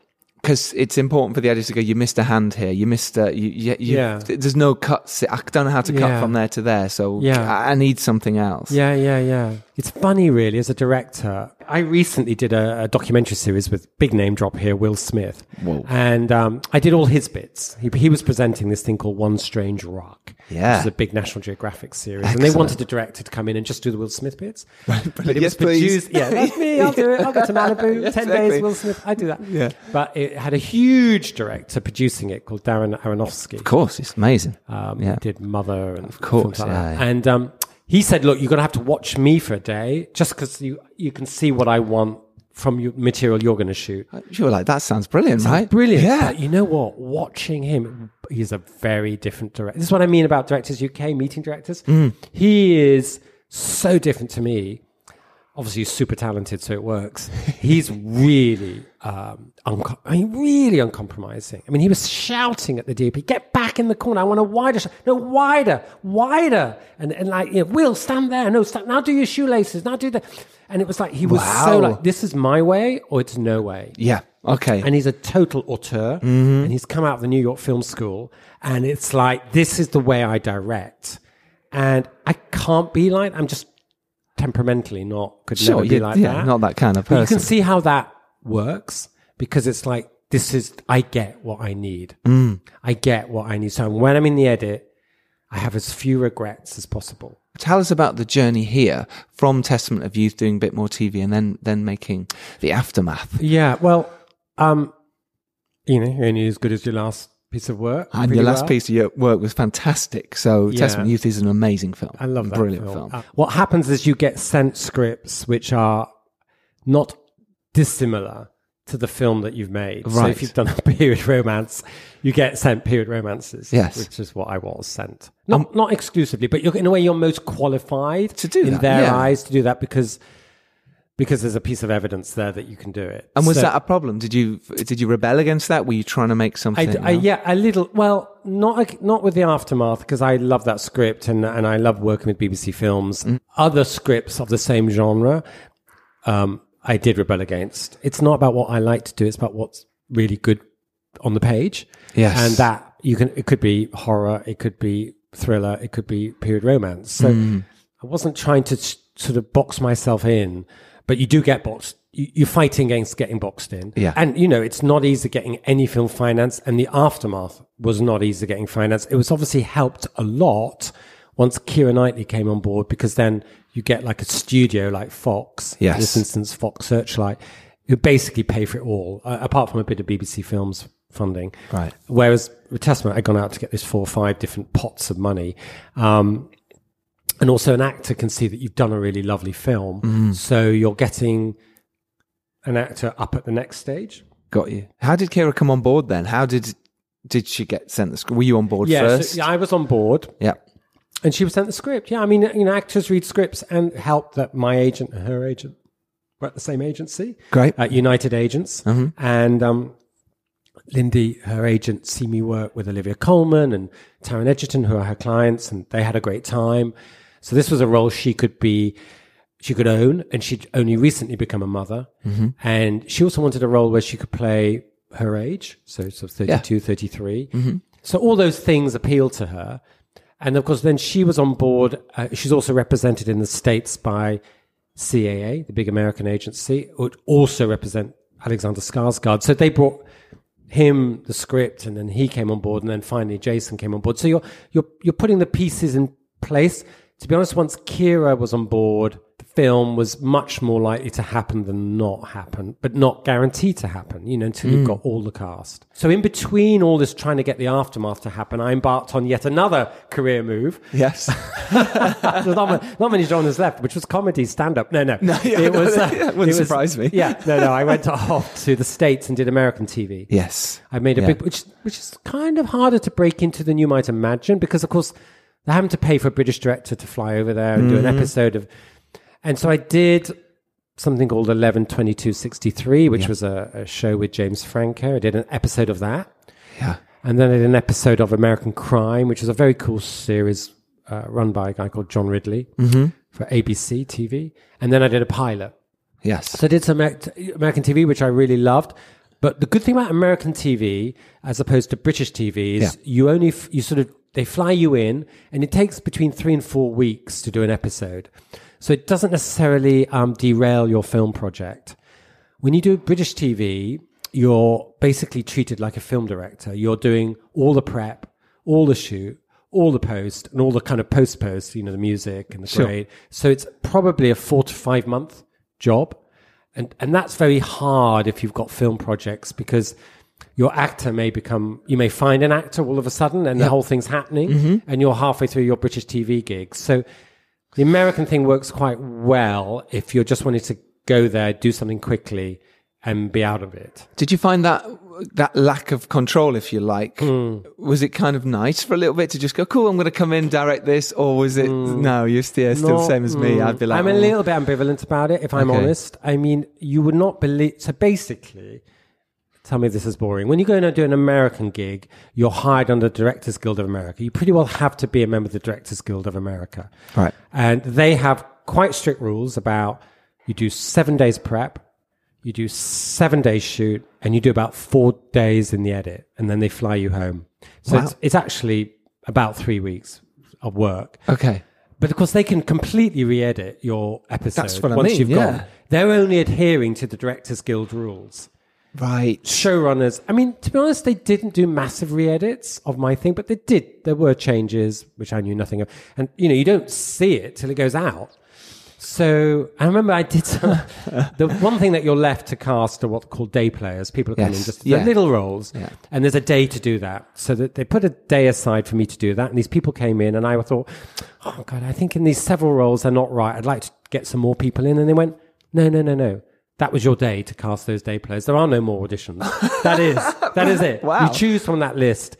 because it's important for the editor to go. You missed a hand here. You missed a. You, you, you, Yeah. There's no cuts. I don't know how to cut Yeah. from there to there. So Yeah. I, I need something else. Yeah, yeah, yeah. It's funny, really, as a director. I recently did a, a documentary series with big name drop here, Will Smith. Whoa. And um, I did all his bits. He, he was presenting this thing called One Strange Rock. Yeah. Which is a big National Geographic series. And they wanted a director to come in and just do the Will Smith bits. but it Yes, was please. produced. Yeah, that's me. I'll do it. I'll go to Malibu. Yes, 10 exactly. days, Will Smith. I do that. Yeah. But it had a huge director producing it called Darren Aronofsky. Of course, it's amazing. Um, Yeah. He did Mother and of course, like yeah, yeah. And um, he said, "Look, you're going to have to watch me for a day, just because you you can see what I want from your material you're going to shoot." You were like, that sounds brilliant, right? Brilliant. Yeah. But you know what? Watching him, he's a very different director. This is what I mean about Directors UK, meeting directors. Mm. He is so different to me. Obviously, he's super talented, so it works. He's really, um, I mean, really uncompromising. I mean, he was shouting at the DP, "Get back in the corner! I want a wider shot. No, wider, wider!" And and like, you know, Will, stand there. No, stand. Now do your shoelaces. Now do the. And it was like he was so like, "This is my way, or it's no way." Yeah. Okay. and he's a total auteur and he's come out of the New York Film School and it's like this is the way I direct and I can't be like I'm just temperamentally not could Sure, never be like yeah, that. not that kind of but you can see how that works because it's like this is I get what I need. Mm. I get what I need. So when I'm in the edit I have as few regrets as possible. Tell us about the journey here from Testament of Youth doing a bit more TV and then then making the aftermath. yeah well um you know you're only as good as your last piece of work And your last well. piece of your work was fantastic. So Yeah. Testament Youth is an amazing film. I love that Brilliant film. film. Uh, what happens is you get sent scripts which are not dissimilar to the film that you've made. So Right. if you've done a period romance, you get sent period romances. Yes. which is what I was sent. Not not exclusively, but you're, in a way you're most qualified To do in that, their yeah. eyes to do that because because there's a piece of evidence there that you can do it. And was So- that a problem? Did you did you rebel against that? Were you trying to make something? d- I- yeah, a little. Well, not not with the aftermath because I love that script and and I love working with BBC Films. Mm. Other scripts of the same genre, um, I did rebel against. It's not about what I like to do; it's about what's really good on the page. Yes. and that you can. It could be horror, it could be thriller, it could be period romance. So Mm. I wasn't trying to sort of box myself in, but you do get boxed. You- You're fighting against getting boxed in. Yeah. And, you know, it's not easy getting any film finance, and the aftermath was not easy getting finance. It was obviously helped a lot once Keira Knightley came on board because then you get like a studio like Fox, Yes. in this instance, Fox Searchlight, who basically pay for it all, uh, apart from a bit of BBC Films funding. Right. Whereas with Testament, I'd gone out to get this four or five different pots of money. Um, and also an actor can see that you've done a really lovely film. Mm-hmm. So you're getting an actor up at the next stage. Got you. How did Keira come on board then? How did did she get sent the script? Were you on board Yeah, first? so, yeah, I was on board yeah. and she was sent the script. Yeah, I mean, you know, actors read scripts and help that my agent and her agent were at the same agency. Great. At United Agents. Mm-hmm. And um, Lindy, her agent, see me work with Olivia Colman and Taron Egerton, who are her clients, and they had a great time. So this was a role she could be she could own, and she'd only recently become a mother. Mm-hmm. And she also wanted a role where she could play her age, so sort of 32, 33. Mm-hmm. So all those things appealed to her. And of course, then she was on board. Uh, she's also represented in the States by CAA, the big American agency, would also represent Alexander Skarsgård. So they brought him the script, and then he came on board, and then finally Jason came on board. So you're you're you're putting the pieces in place. To be honest, once Keira was on board, the film was much more likely to happen than not happen, but not guaranteed to happen, you know, until you've hmm. got all the cast. So in between all this trying to get the aftermath to happen, I embarked on yet another career move. Yes. There's not, not many genres left, which was comedy, stand up. No, no. No, yeah, it no, was, that it uh, wouldn't surprise me. Yeah, no, no. I went off to the States and did American TV. yes. I made a Yeah. big, which which is kind of harder to break into than you might imagine, because of course they're having to pay for a British director to fly over there and do an Mm-hmm. episode of, and so I did something called Eleven Twenty Two Sixty Three, which was a, a show with James Franco. I did an episode of that, Yeah. and then I did an episode of American Crime, which is a very cool series uh, run by a guy called John Ridley Mm-hmm. for ABC TV, and then I did a pilot. Yes. So I did some American TV, which I really loved. But the good thing about American TV, as opposed to British TV, is Yeah. you only f- you sort of they fly you in, and it takes between three and four weeks to do an episode. So it doesn't necessarily um, derail your film project. When you do British TV, you're basically treated like a film director. You're doing all the prep, all the shoot, all the post, and all the kind of post post, you know, the music and the Sure. grade. So it's probably a four to five month job. And, and that's very hard if you've got film projects because your actor may become, you may find an actor all of a sudden and the whole thing's happening and you're halfway through your British TV gig. So the American thing works quite well if you're just wanting to go there, do something quickly and be out of it. Did you find that that lack of control, if you like, Hmm. was it kind of nice for a little bit to just go, "Cool, I'm going to come in, direct this," or was it no? You're still, still the same as me. mm, I'd be like, I'm a "Oh." little bit ambivalent about it, if I'm Okay. honest. I mean, you would not believe. So basically, tell me this is boring. When you go in and do an American gig, you're hired under the Directors Guild of America. You pretty well have to be a member of the Directors Guild of America. Right. And they have quite strict rules about you do seven days prep, you do seven days shoot, and you do about four days in the edit, and then they fly you home. So Wow. it's, it's actually about three weeks of work. Okay. But of course, they can completely re-edit your episode That's what I once mean, you've yeah. gone. They're only adhering to the Directors Guild rules. Right. Showrunners, I mean, to be honest, they didn't do massive re-edits of my thing, but they did. There were changes which I knew nothing of, and you know, you don't see it till it goes out. So I remember I did some, the one thing that you're left to cast are what are called day players. People are coming Yes, just yeah. the little roles, Yeah. and there's a day to do that. So that they put a day aside for me to do that, and these people came in, and I thought, oh god, I think in these several roles they're not right. I'd like to get some more people in, and they went, no, no, no, no. That was your day to cast those day players. There are no more auditions. that is, that is it. Wow. You choose from that list.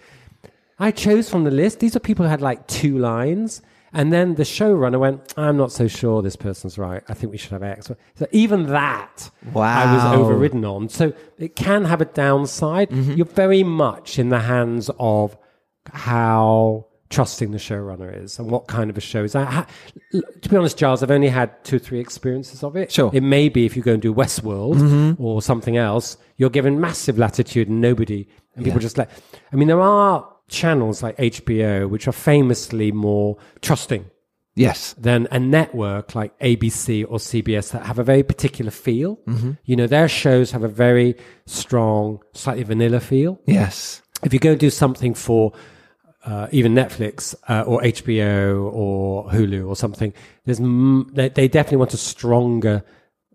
I chose from the list. These are people who had like two lines. And then the showrunner went, I'm not so sure this person's right. I think we should have X. So even that wow. I was overridden on. So it can have a downside. Mm-hmm. You're very much in the hands of how trusting the showrunner is and what kind of a show is. I, ha- to be honest, Giles, I've only had two or three experiences of it. Sure. It may be if you go and do Westworld mm-hmm. or something else, you're given massive latitude and nobody, and people just let. I mean, there are channels like HBO which are famously more trusting Yes. than a network like ABC or CBS that have a very particular feel. Mm-hmm. You know, their shows have a very strong, slightly vanilla feel. Yes. If you go and do something for uh, even Netflix uh, or HBO or Hulu or something, there's m- they, they definitely want a stronger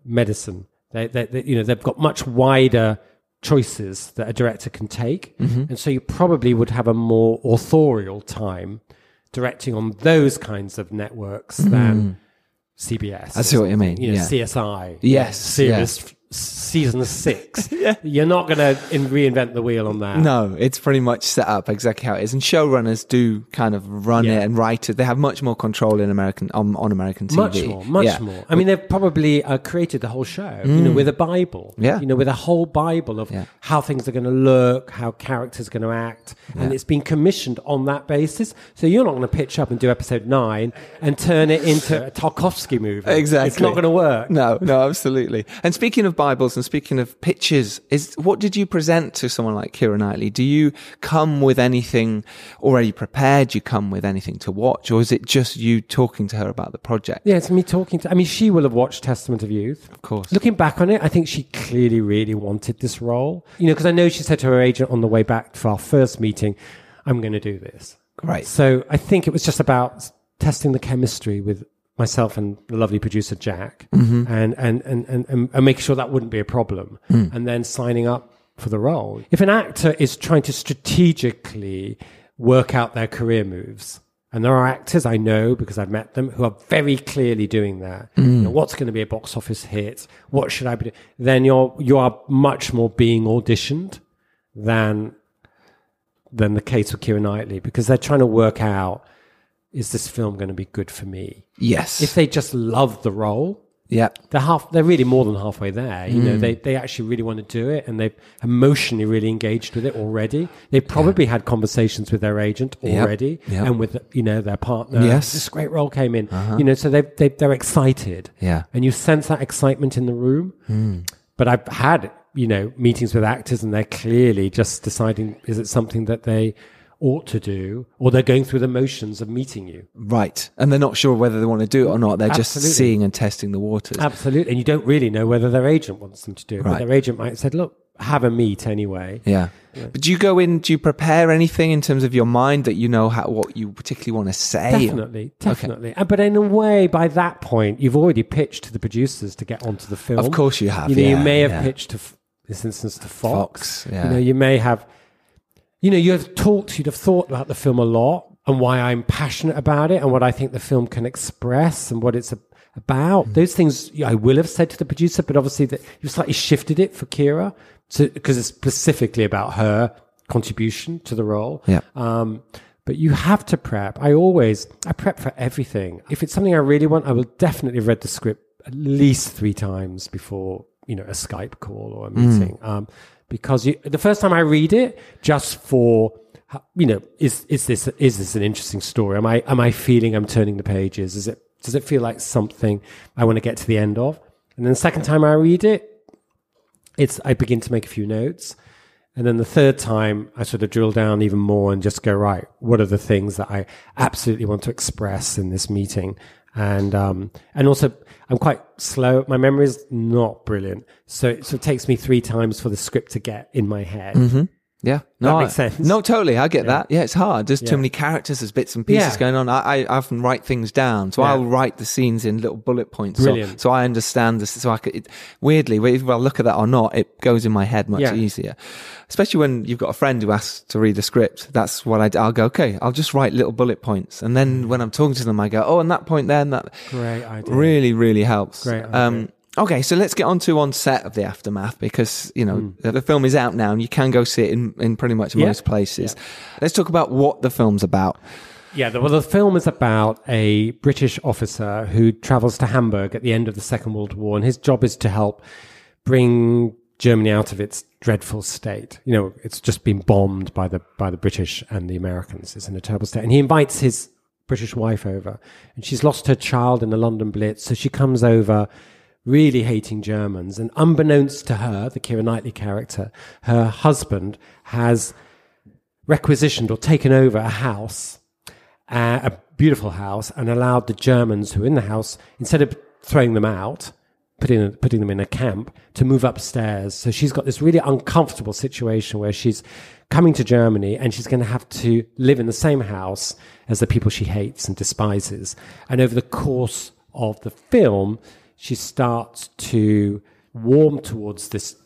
medicine. They, they, they, you know, they've got much wider choices that a director can take, and so you probably would have a more authorial time directing on those kinds of networks than CBS. I see what you mean, You know, yeah. CSI. Yes, Serious, season six. yeah. You're not going to reinvent the wheel on that. No, it's pretty much set up exactly how it is. And showrunners do kind of run Yeah. it and write it. They have much more control in American on, on American TV. Much more, much Yeah. more. I mean, they've probably uh, created the whole show, you know, with a Bible. Yeah. You know, with a whole Bible of Yeah. how things are going to look, how characters are going to act. And it's been commissioned on that basis. So you're not going to pitch up and do episode nine and turn it into a Tarkovsky movie. Exactly. It's not going to work. No, no, absolutely. And speaking of Bibles and speaking of pictures, is what did you present to someone like Keira Knightley? Do you come with anything already prepared? Do you come with anything to watch, or is it just you talking to her about the project? Yeah, it's me talking to. I mean, she will have watched Testament of Youth. Of course. Looking back on it, I think she clearly really wanted this role. You know, because I know she said to her agent on the way back for our first meeting, I'm going to do this. Great. So I think it was just about testing the chemistry with myself and the lovely producer Jack mm-hmm. and, and, and, and, and, and making sure that wouldn't be a problem. Mm. And then signing up for the role. If an actor is trying to strategically work out their career moves, and there are actors I know because I've met them who are very clearly doing that. You mm. know, what's going to be a box office hit? What should I be doing? Then you're you are much more being auditioned than than the case with Keira Knightley because they're trying to work out is this film going to be good for me? Yes. If they just love the role, yeah. they're half they're really more than halfway there. You know, mm. they they actually really want to do it and they've emotionally really engaged with it already. They've probably had conversations with their agent already Yep. and with you know their partner. Yes. This great role came in. Uh-huh. You know, so they they they're excited. Yeah. And you sense that excitement in the room. Hmm. But I've had, you know, meetings with actors and they're clearly just deciding is it something that they ought to do or they're going through the motions of meeting you. Right. And they're not sure whether they want to do it or not. They're just seeing and testing the waters. Absolutely. And you don't really know whether their agent wants them to do it. Right. But their agent might have said, look, have a meet anyway. Yeah. But do you go in, do you prepare anything in terms of your mind that you know how, what you particularly want to say? Definitely, definitely. Uh, But in a way, by that point, you've already pitched to the producers to get onto the film. Of course you have, You know, you yeah, may have yeah. pitched to, this instance, to Fox. Fox, yeah. You know, you may have, you know, you have talked, you'd have thought about the film a lot and why I'm passionate about it and what I think the film can express and what it's a, about. Mm. Those things I will have said to the producer, but obviously that you've slightly shifted it for Keira because it's specifically about her contribution to the role. Yeah. Um, but you have to prep. I always, I prep for everything. If it's something I really want, I will definitely read the script at least three times before, you know, a Skype call or a meeting. Um, because you, the first time I read it, just for, you know, is, is this, is this an interesting story? Am I, am I feeling I'm turning the pages? Is it, does it feel like something I want to get to the end of? And then the second time I read it, it's, I begin to make a few notes. And then the third time, I sort of drill down even more and just go, right, what are the things that I absolutely want to express in this meeting? And, um, and also I'm quite slow. My memory is not brilliant. So it sort of takes me three times for the script to get in my head. Mm-hmm. Yeah. No, makes I- sense. No, totally. I get that. Yeah, it's hard. There's Yeah. too many characters, there's bits and pieces Yeah. going on. I, I often write things down. So Yeah. I'll write the scenes in little bullet points. So, Brilliant. so I understand this. So I could, it, weirdly, whether I look at that or not, it goes in my head much Yeah. easier. Especially when you've got a friend who asks to read a script. That's what I do. I'll go, okay, I'll just write little bullet points. And then when I'm talking to them, I go, oh, and that point there and that Great idea. really, really helps. Great Um, idea. Okay, so let's get on to on set of the aftermath because you know the, the film is out now and you can go see it in, in pretty much. Yeah. most places. Let's talk about what the film's about. Yeah, the, well, the film is about a British officer who travels to Hamburg at the end of the Second World War, and his job is to help bring Germany out of its dreadful state. You know, it's just been bombed by the by the British and the Americans. It's in a terrible state, and he invites his British wife over, and she's lost her child in the London Blitz, so she comes over. Really hating Germans, and unbeknownst to her, the Keira Knightley character, her husband has requisitioned or taken over a house uh, a beautiful house and allowed the Germans who were in the house, instead of throwing them out, putting, putting them in a camp, to move upstairs. So she's got this really uncomfortable situation where she's coming to Germany and she's going to have to live in the same house as the people she hates and despises. And over the course of the film, she starts to warm towards this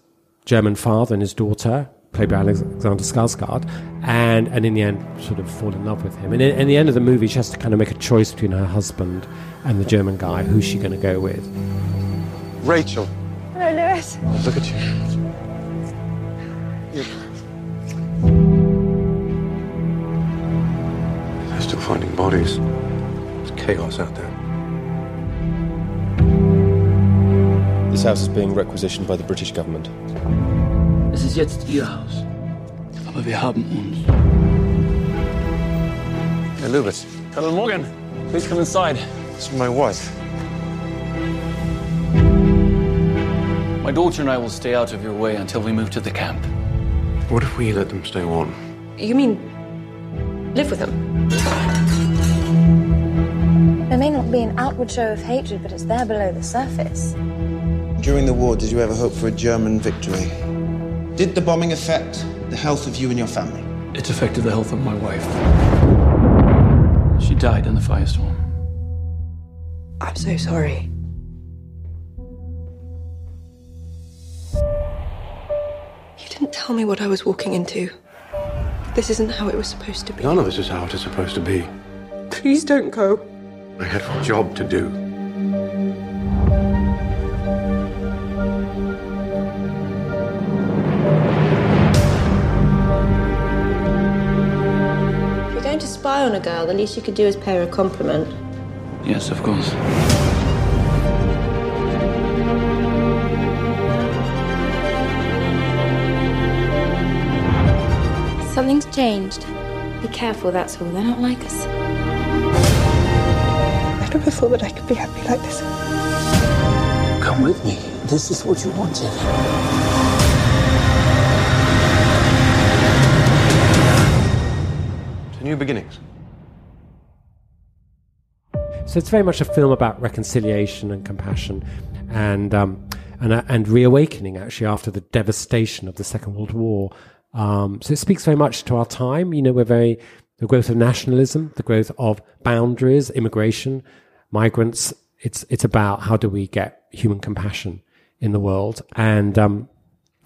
German father and his daughter, played by mm. Alexander Skarsgård, and and in the end, sort of fall in love with him. And in, in the end of the movie, she has to kind of make a choice between her husband and the German guy. Who's she going to go with? Rachel. Hello, Hello, Lewis. Look at you. They're still finding bodies. There's chaos out there. This house is being requisitioned by the British government. Es ist jetzt Ihr Haus. Aber wir haben uns. Hey, Lewis. Colonel Morgan, please come inside. This is my wife. My daughter and I will stay out of your way until we move to the camp. What if we let them stay on? You mean live with them? There may not be an outward show of hatred, but it's there below the surface. During the war, did you ever hope for a German victory? Did the bombing affect the health of you and your family? It affected the health of my wife. She died in the firestorm. I'm so sorry. You didn't tell me what I was walking into. This isn't how it was supposed to be. None of this is how it is supposed to be. Please don't go. I had a job to do. You're going to spy on a girl, the least you could do is pay her a compliment. Yes, of course. Something's changed. Be careful, that's all. They're not like us. I never thought that I could be happy like this. Come with me. This is what you wanted. To new beginnings. So it's very much a film about reconciliation and compassion, and um, and uh, and reawakening actually after the devastation of the Second World War. Um, so it speaks very much to our time. You know, we're very the growth of nationalism, the growth of boundaries, immigration, migrants. It's it's about how do we get human compassion in the world, and um,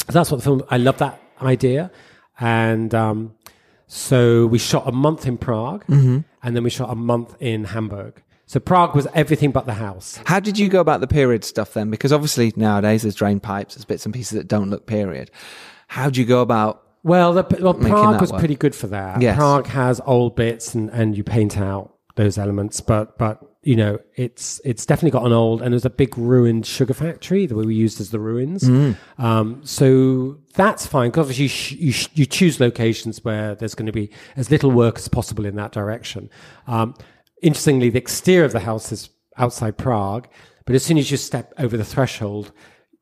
that's what the film. I love that idea, and um, so we shot a month in Prague, and then we shot a month in Hamburg. So Prague was everything but the house. How did you go about the period stuff then? Because obviously nowadays there's drain pipes, there's bits and pieces that don't look period. How do you go about? Well, the, well Prague was work. pretty good for that. Yes. Prague has old bits and, and you paint out those elements, but but you know it's it's definitely got an old and there's a big ruined sugar factory that we used as the ruins. Mm. Um, so that's fine because obviously you, sh- you, sh- you choose locations where there's going to be as little work as possible in that direction. Um, interestingly, the exterior of the house is outside Prague, but as soon as you step over the threshold,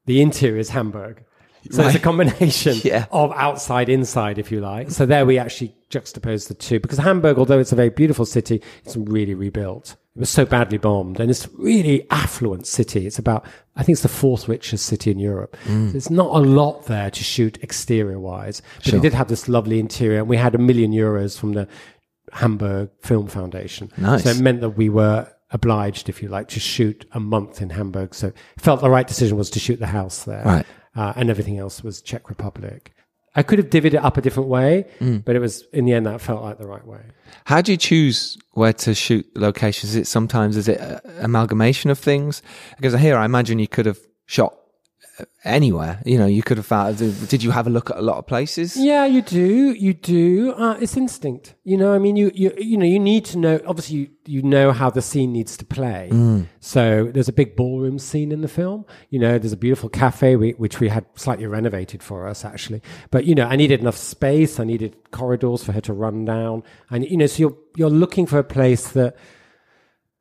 the interior is Hamburg. So it's a combination Yeah. of outside, inside, if you like. So there we actually juxtapose the two because Hamburg, although it's a very beautiful city, it's really rebuilt. It was so badly bombed and it's a really affluent city. It's about, I think it's the fourth richest city in Europe. Mm. There's not a lot there to shoot exterior wise, but it did have this lovely interior and we had a million euros from the Hamburg Film Foundation. Nice. So it meant that we were obliged, if you like, to shoot a month in Hamburg. So felt the right decision was to shoot the house there. Right. Uh, and everything else was Czech Republic. I could have divvied it up a different way, Mm. but it was in the end that felt like the right way. How do you choose where to shoot locations? Is it sometimes is it a amalgamation of things? Because here I imagine you could have shot anywhere. You know, you could have found. Did you have a look at a lot of places? Yeah, you do. You do. Uh, it's instinct. You know, I mean, you, you, you know, you need to know, obviously you, you know how the scene needs to play. Mm. So there's a big ballroom scene in the film. You know, there's a beautiful cafe, we, which we had slightly renovated for us actually. But, you know, I needed enough space. I needed corridors for her to run down. And, you know, so you're, you're looking for a place that,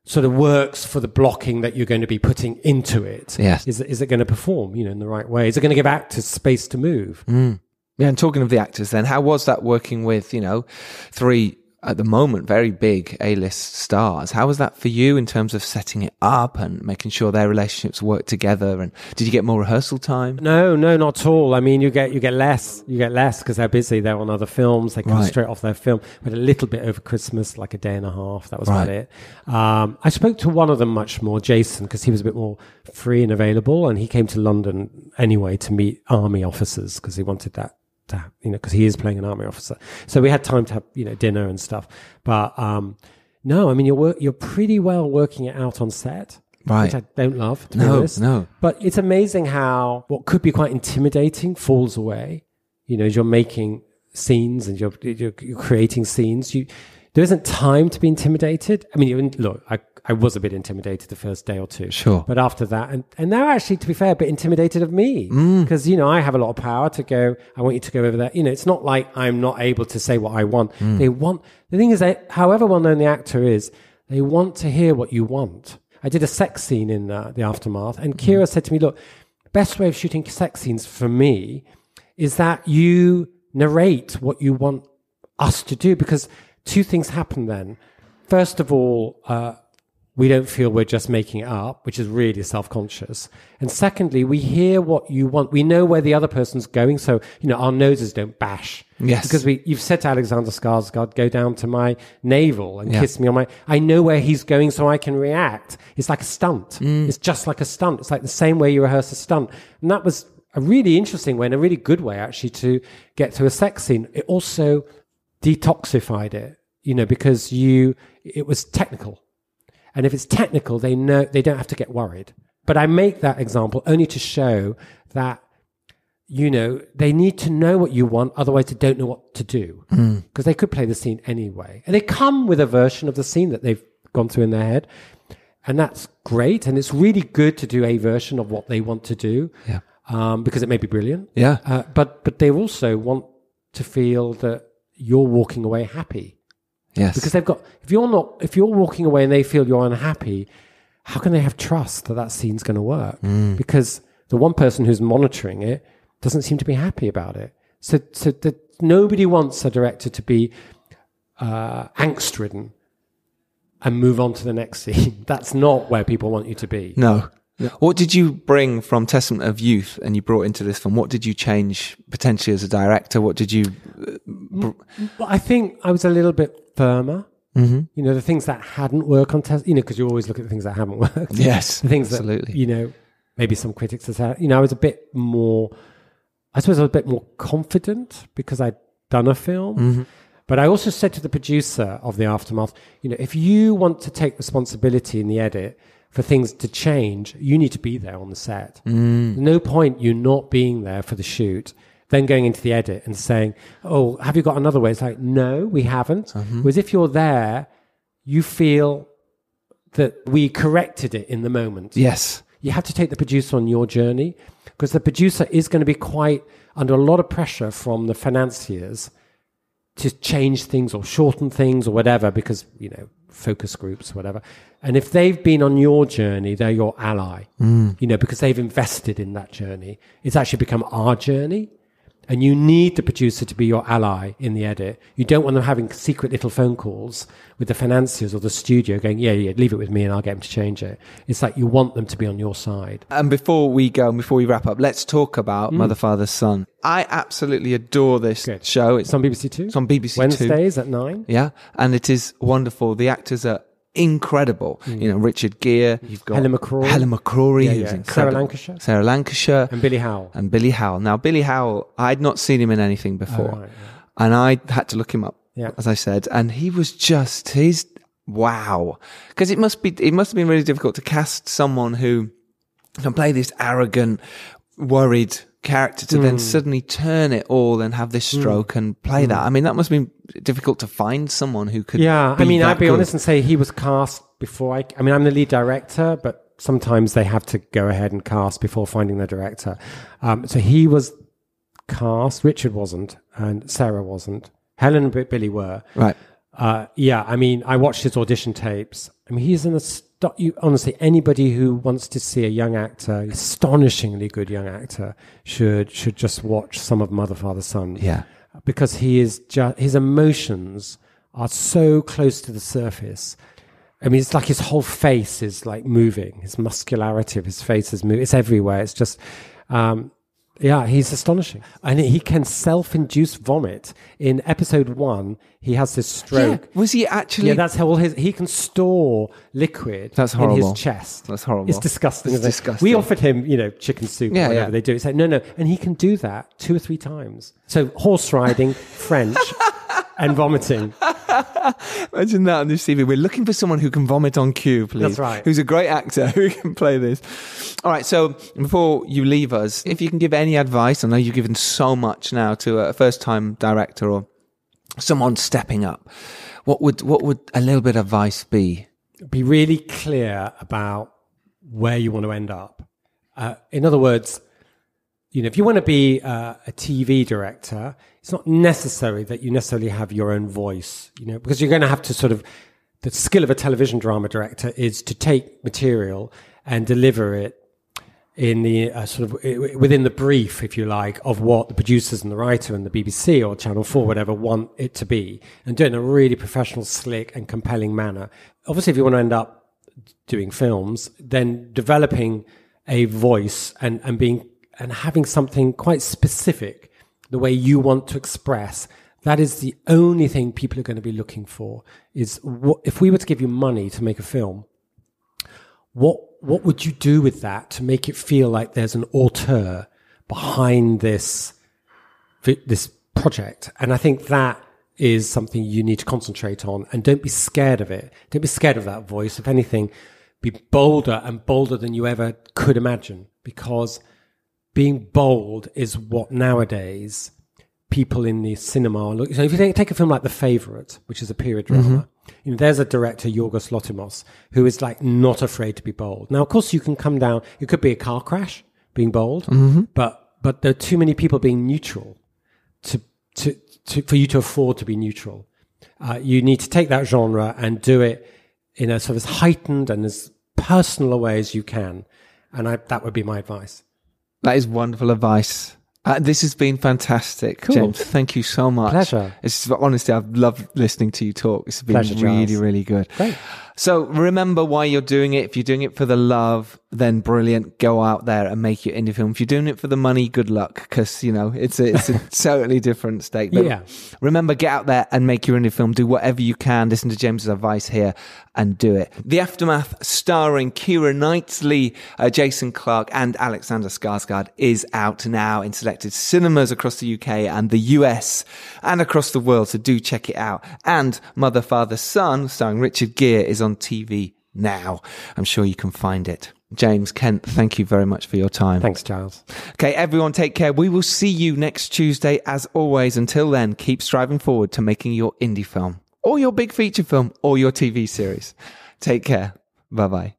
sort of works for the blocking that you're going to be putting into it. Yes. Is, is it going to perform, you know, in the right way? Is it going to give actors space to move? Mm. Yeah, and talking of the actors, then how was that working with you know three at the moment very big A-list stars? How was that for you in terms of setting it up and making sure their relationships work together? And did you get more rehearsal time? No, no, not at all. I mean, you get you get less, you get less because they're busy. They're on other films. They come Right. straight off their film. But a little bit over Christmas, like a day and a half. That was Right. about it. Um, I spoke to one of them much more, Jason, because he was a bit more free and available, and he came to London anyway to meet army officers because he wanted that. To, have- you know, because he is playing an army officer, so we had time to have you know dinner and stuff. But um, no, I mean you're wor- you're pretty well working it out on set. Right. which I don't love. To be No, honest. no. But it's amazing how what could be quite intimidating falls away. You know, as you're making scenes and you're, you're, you're creating scenes, you there isn't time to be intimidated. I mean, look, I, I was a bit intimidated the first day or two. Sure. But after that, and, and now actually, to be fair, a bit intimidated of me. Mm. Because, you know, I have a lot of power to go, I want you to go over there. You know, it's not like I'm not able to say what I want. Mm. They want, the thing is that however well known the actor is, they want to hear what you want. I did a sex scene in uh, the aftermath, and Keira said to me, look, best way of shooting sex scenes for me is that you narrate what you want us to do because two things happen then. First of all, uh, we don't feel we're just making it up, which is really self conscious. And secondly, we hear what you want. We know where the other person's going. So, you know, our noses don't bash. Yes. Because we, you've said to Alexander Skarsgård, go down to my navel and Yeah. kiss me on my, I know where he's going so I can react. It's like a stunt. Mm. It's just like a stunt. It's like the same way you rehearse a stunt. And that was a really interesting way and a really good way actually to get to a sex scene. It also detoxified it, you know, because you, it was technical. And if it's technical, they know they don't have to get worried. But I make that example only to show that you know they need to know what you want, otherwise they don't know what to do Mm. because they could play the scene anyway, and they come with a version of the scene that they've gone through in their head, and that's great. And it's really good to do a version of what they want to do, Yeah. um, because it may be brilliant. Yeah. uh, but but they also want to feel that you're walking away happy Yes. because they've got if you're not if you're walking away and they feel you're unhappy how can they have trust that that scene's going to work Mm. because the one person who's monitoring it doesn't seem to be happy about it so so that nobody wants a director to be uh, angst ridden and move on to the next scene that's not where people want you to be No. What did you bring from Testament of Youth and you brought into this film? What did you change potentially as a director? What did you. uh, br- Well, I think I was a little bit firmer. Mm-hmm. You know, the things that hadn't worked on test, you know, because you always look at the things that haven't worked. Yes, the things absolutely. that, you know, maybe some critics have said, you know, I was a bit more, I suppose I was a bit more confident because I'd done a film. Mm-hmm. But I also said to the producer of The Aftermath, you know, if you want to take responsibility in the edit for things to change, you need to be there on the set. Mm. No point you not being there for the shoot, then going into the edit and saying, "Oh, have you got another way?" It's like, no, we haven't. Mm-hmm. Whereas if you're there, you feel that we corrected it in the moment. Yes. You have to take the producer on your journey because the producer is going to be quite under a lot of pressure from the financiers to change things or shorten things or whatever because, you know, focus groups, whatever. And if they've been on your journey, they're your ally, you know, because they've invested in that journey. It's actually become our journey. And you need the producer to be your ally in the edit. You don't want them having secret little phone calls with the financiers or the studio going, yeah, yeah, leave it with me and I'll get them to change it. It's like you want them to be on your side. And before we go and before we wrap up, let's talk about Mm. Mother, Father, Son. I absolutely adore this show. It's It's on BBC Two. It's on BBC Two. Wednesdays at nine. Yeah, and it is wonderful. The actors are incredible. You know, Richard Gere. You've got Mm. Helen McCrory. Helen McCrory, Yeah, who's yeah. Sarah. Lancashire. Sarah Lancashire. And Billy Howle. And Billy Howle. Now, Billy Howle, I'd not seen him in anything before, Oh, right, and I had to look him up. Yeah. as I said, and he was just he's wow because it must be it must have been really difficult to cast someone who can play this arrogant, worried character to then Mm. suddenly turn it all and have this stroke and play that. I mean, that must have been difficult to find someone who could. Yeah, I mean, I'd be good. honest and say he was cast before I. I mean, I'm the lead director, but sometimes they have to go ahead and cast before finding the director. Um, so he was cast. Richard wasn't, and Sarah wasn't. Helen and Billy were. Right. Uh, yeah, I mean, I watched his audition tapes. I mean, he's an ast- you honestly anybody who wants to see a young actor, astonishingly good young actor, should should just watch some of Mother, Father, Son. Yeah. because he is just his emotions are so close to the surface. I mean, it's like his whole face is like moving. His muscularity of his face is moving. It's everywhere. It's just, um, yeah, he's astonishing. And he can self-induce vomit. In episode one, he has this stroke. Yeah. Was he actually? Yeah, that's how all his he can store liquid That's horrible. in his chest. That's horrible. It's disgusting. It's disgusting. We offered him, you know, chicken soup Yeah, or whatever yeah. they do. He said, no, no, and he can do that two or three times. So horse riding, French, and vomiting. Imagine that on this CV. We're looking for someone who can vomit on cue, please. That's right. Who's a great actor who can play this. All right. So before you leave us, if you can give any advice, I know you've given so much now to a first time director or someone stepping up. What would, what would a little bit of advice be? Be really clear about where you want to end up. Uh, in other words, you know, if you want to be uh, a TV director, it's not necessary that you necessarily have your own voice, you know, because you're going to have to sort of, the skill of a television drama director is to take material and deliver it in the uh, sort of within the brief, if you like, of what the producers and the writer and the BBC or Channel 4, whatever, want it to be, and do it in a really professional, slick, and compelling manner. Obviously, if you want to end up doing films, then developing a voice and, and being and having something quite specific, the way you want to express, that is the only thing people are going to be looking for. Is what, if we were to give you money to make a film, what what would you do with that to make it feel like there's an auteur behind this this project? And I think that is something you need to concentrate on, and don't be scared of it. Don't be scared of that voice. If anything, be bolder and bolder than you ever could imagine, because being bold is what nowadays people in the cinema look. So if you take, take a film like The Favourite, which is a period drama, mm-hmm. you know, there's a director, Yorgos Lanthimos, who is like not afraid to be bold. Now, of course, you can come down. It could be a car crash, being bold, mm-hmm. but but there are too many people being neutral to to, to for you to afford to be neutral. Uh, you need to take that genre and do it in a sort of as heightened and as personal a way as you can. And I, that would be my advice. That is wonderful advice. Uh, this has been fantastic, cool. James. Thank you so much. Pleasure. It's honestly, I've loved listening to you talk. It's been Pleasure, really, Giles. really good. Great. So remember why you're doing it. If you're doing it for the love, then brilliant. Go out there and make your indie film. If you're doing it for the money, good luck, because you know it's a it's a totally different stake. But Yeah. Remember, get out there and make your indie film. Do whatever you can. Listen to James's advice here and do it. The aftermath, starring Keira Knightley, uh, Jason Clarke, and Alexander Skarsgård, is out now in selected cinemas across the UK and the US and across the world. So do check it out. And Mother, Father, Son, starring Richard Gere, is on TV now. I'm sure you can find it. James Kent, thank you very much for your time. Thanks, Giles. Okay, everyone take care. We will see you next Tuesday as always. Until then, keep striving forward to making your indie film or your big feature film or your TV series. Take care. Bye bye.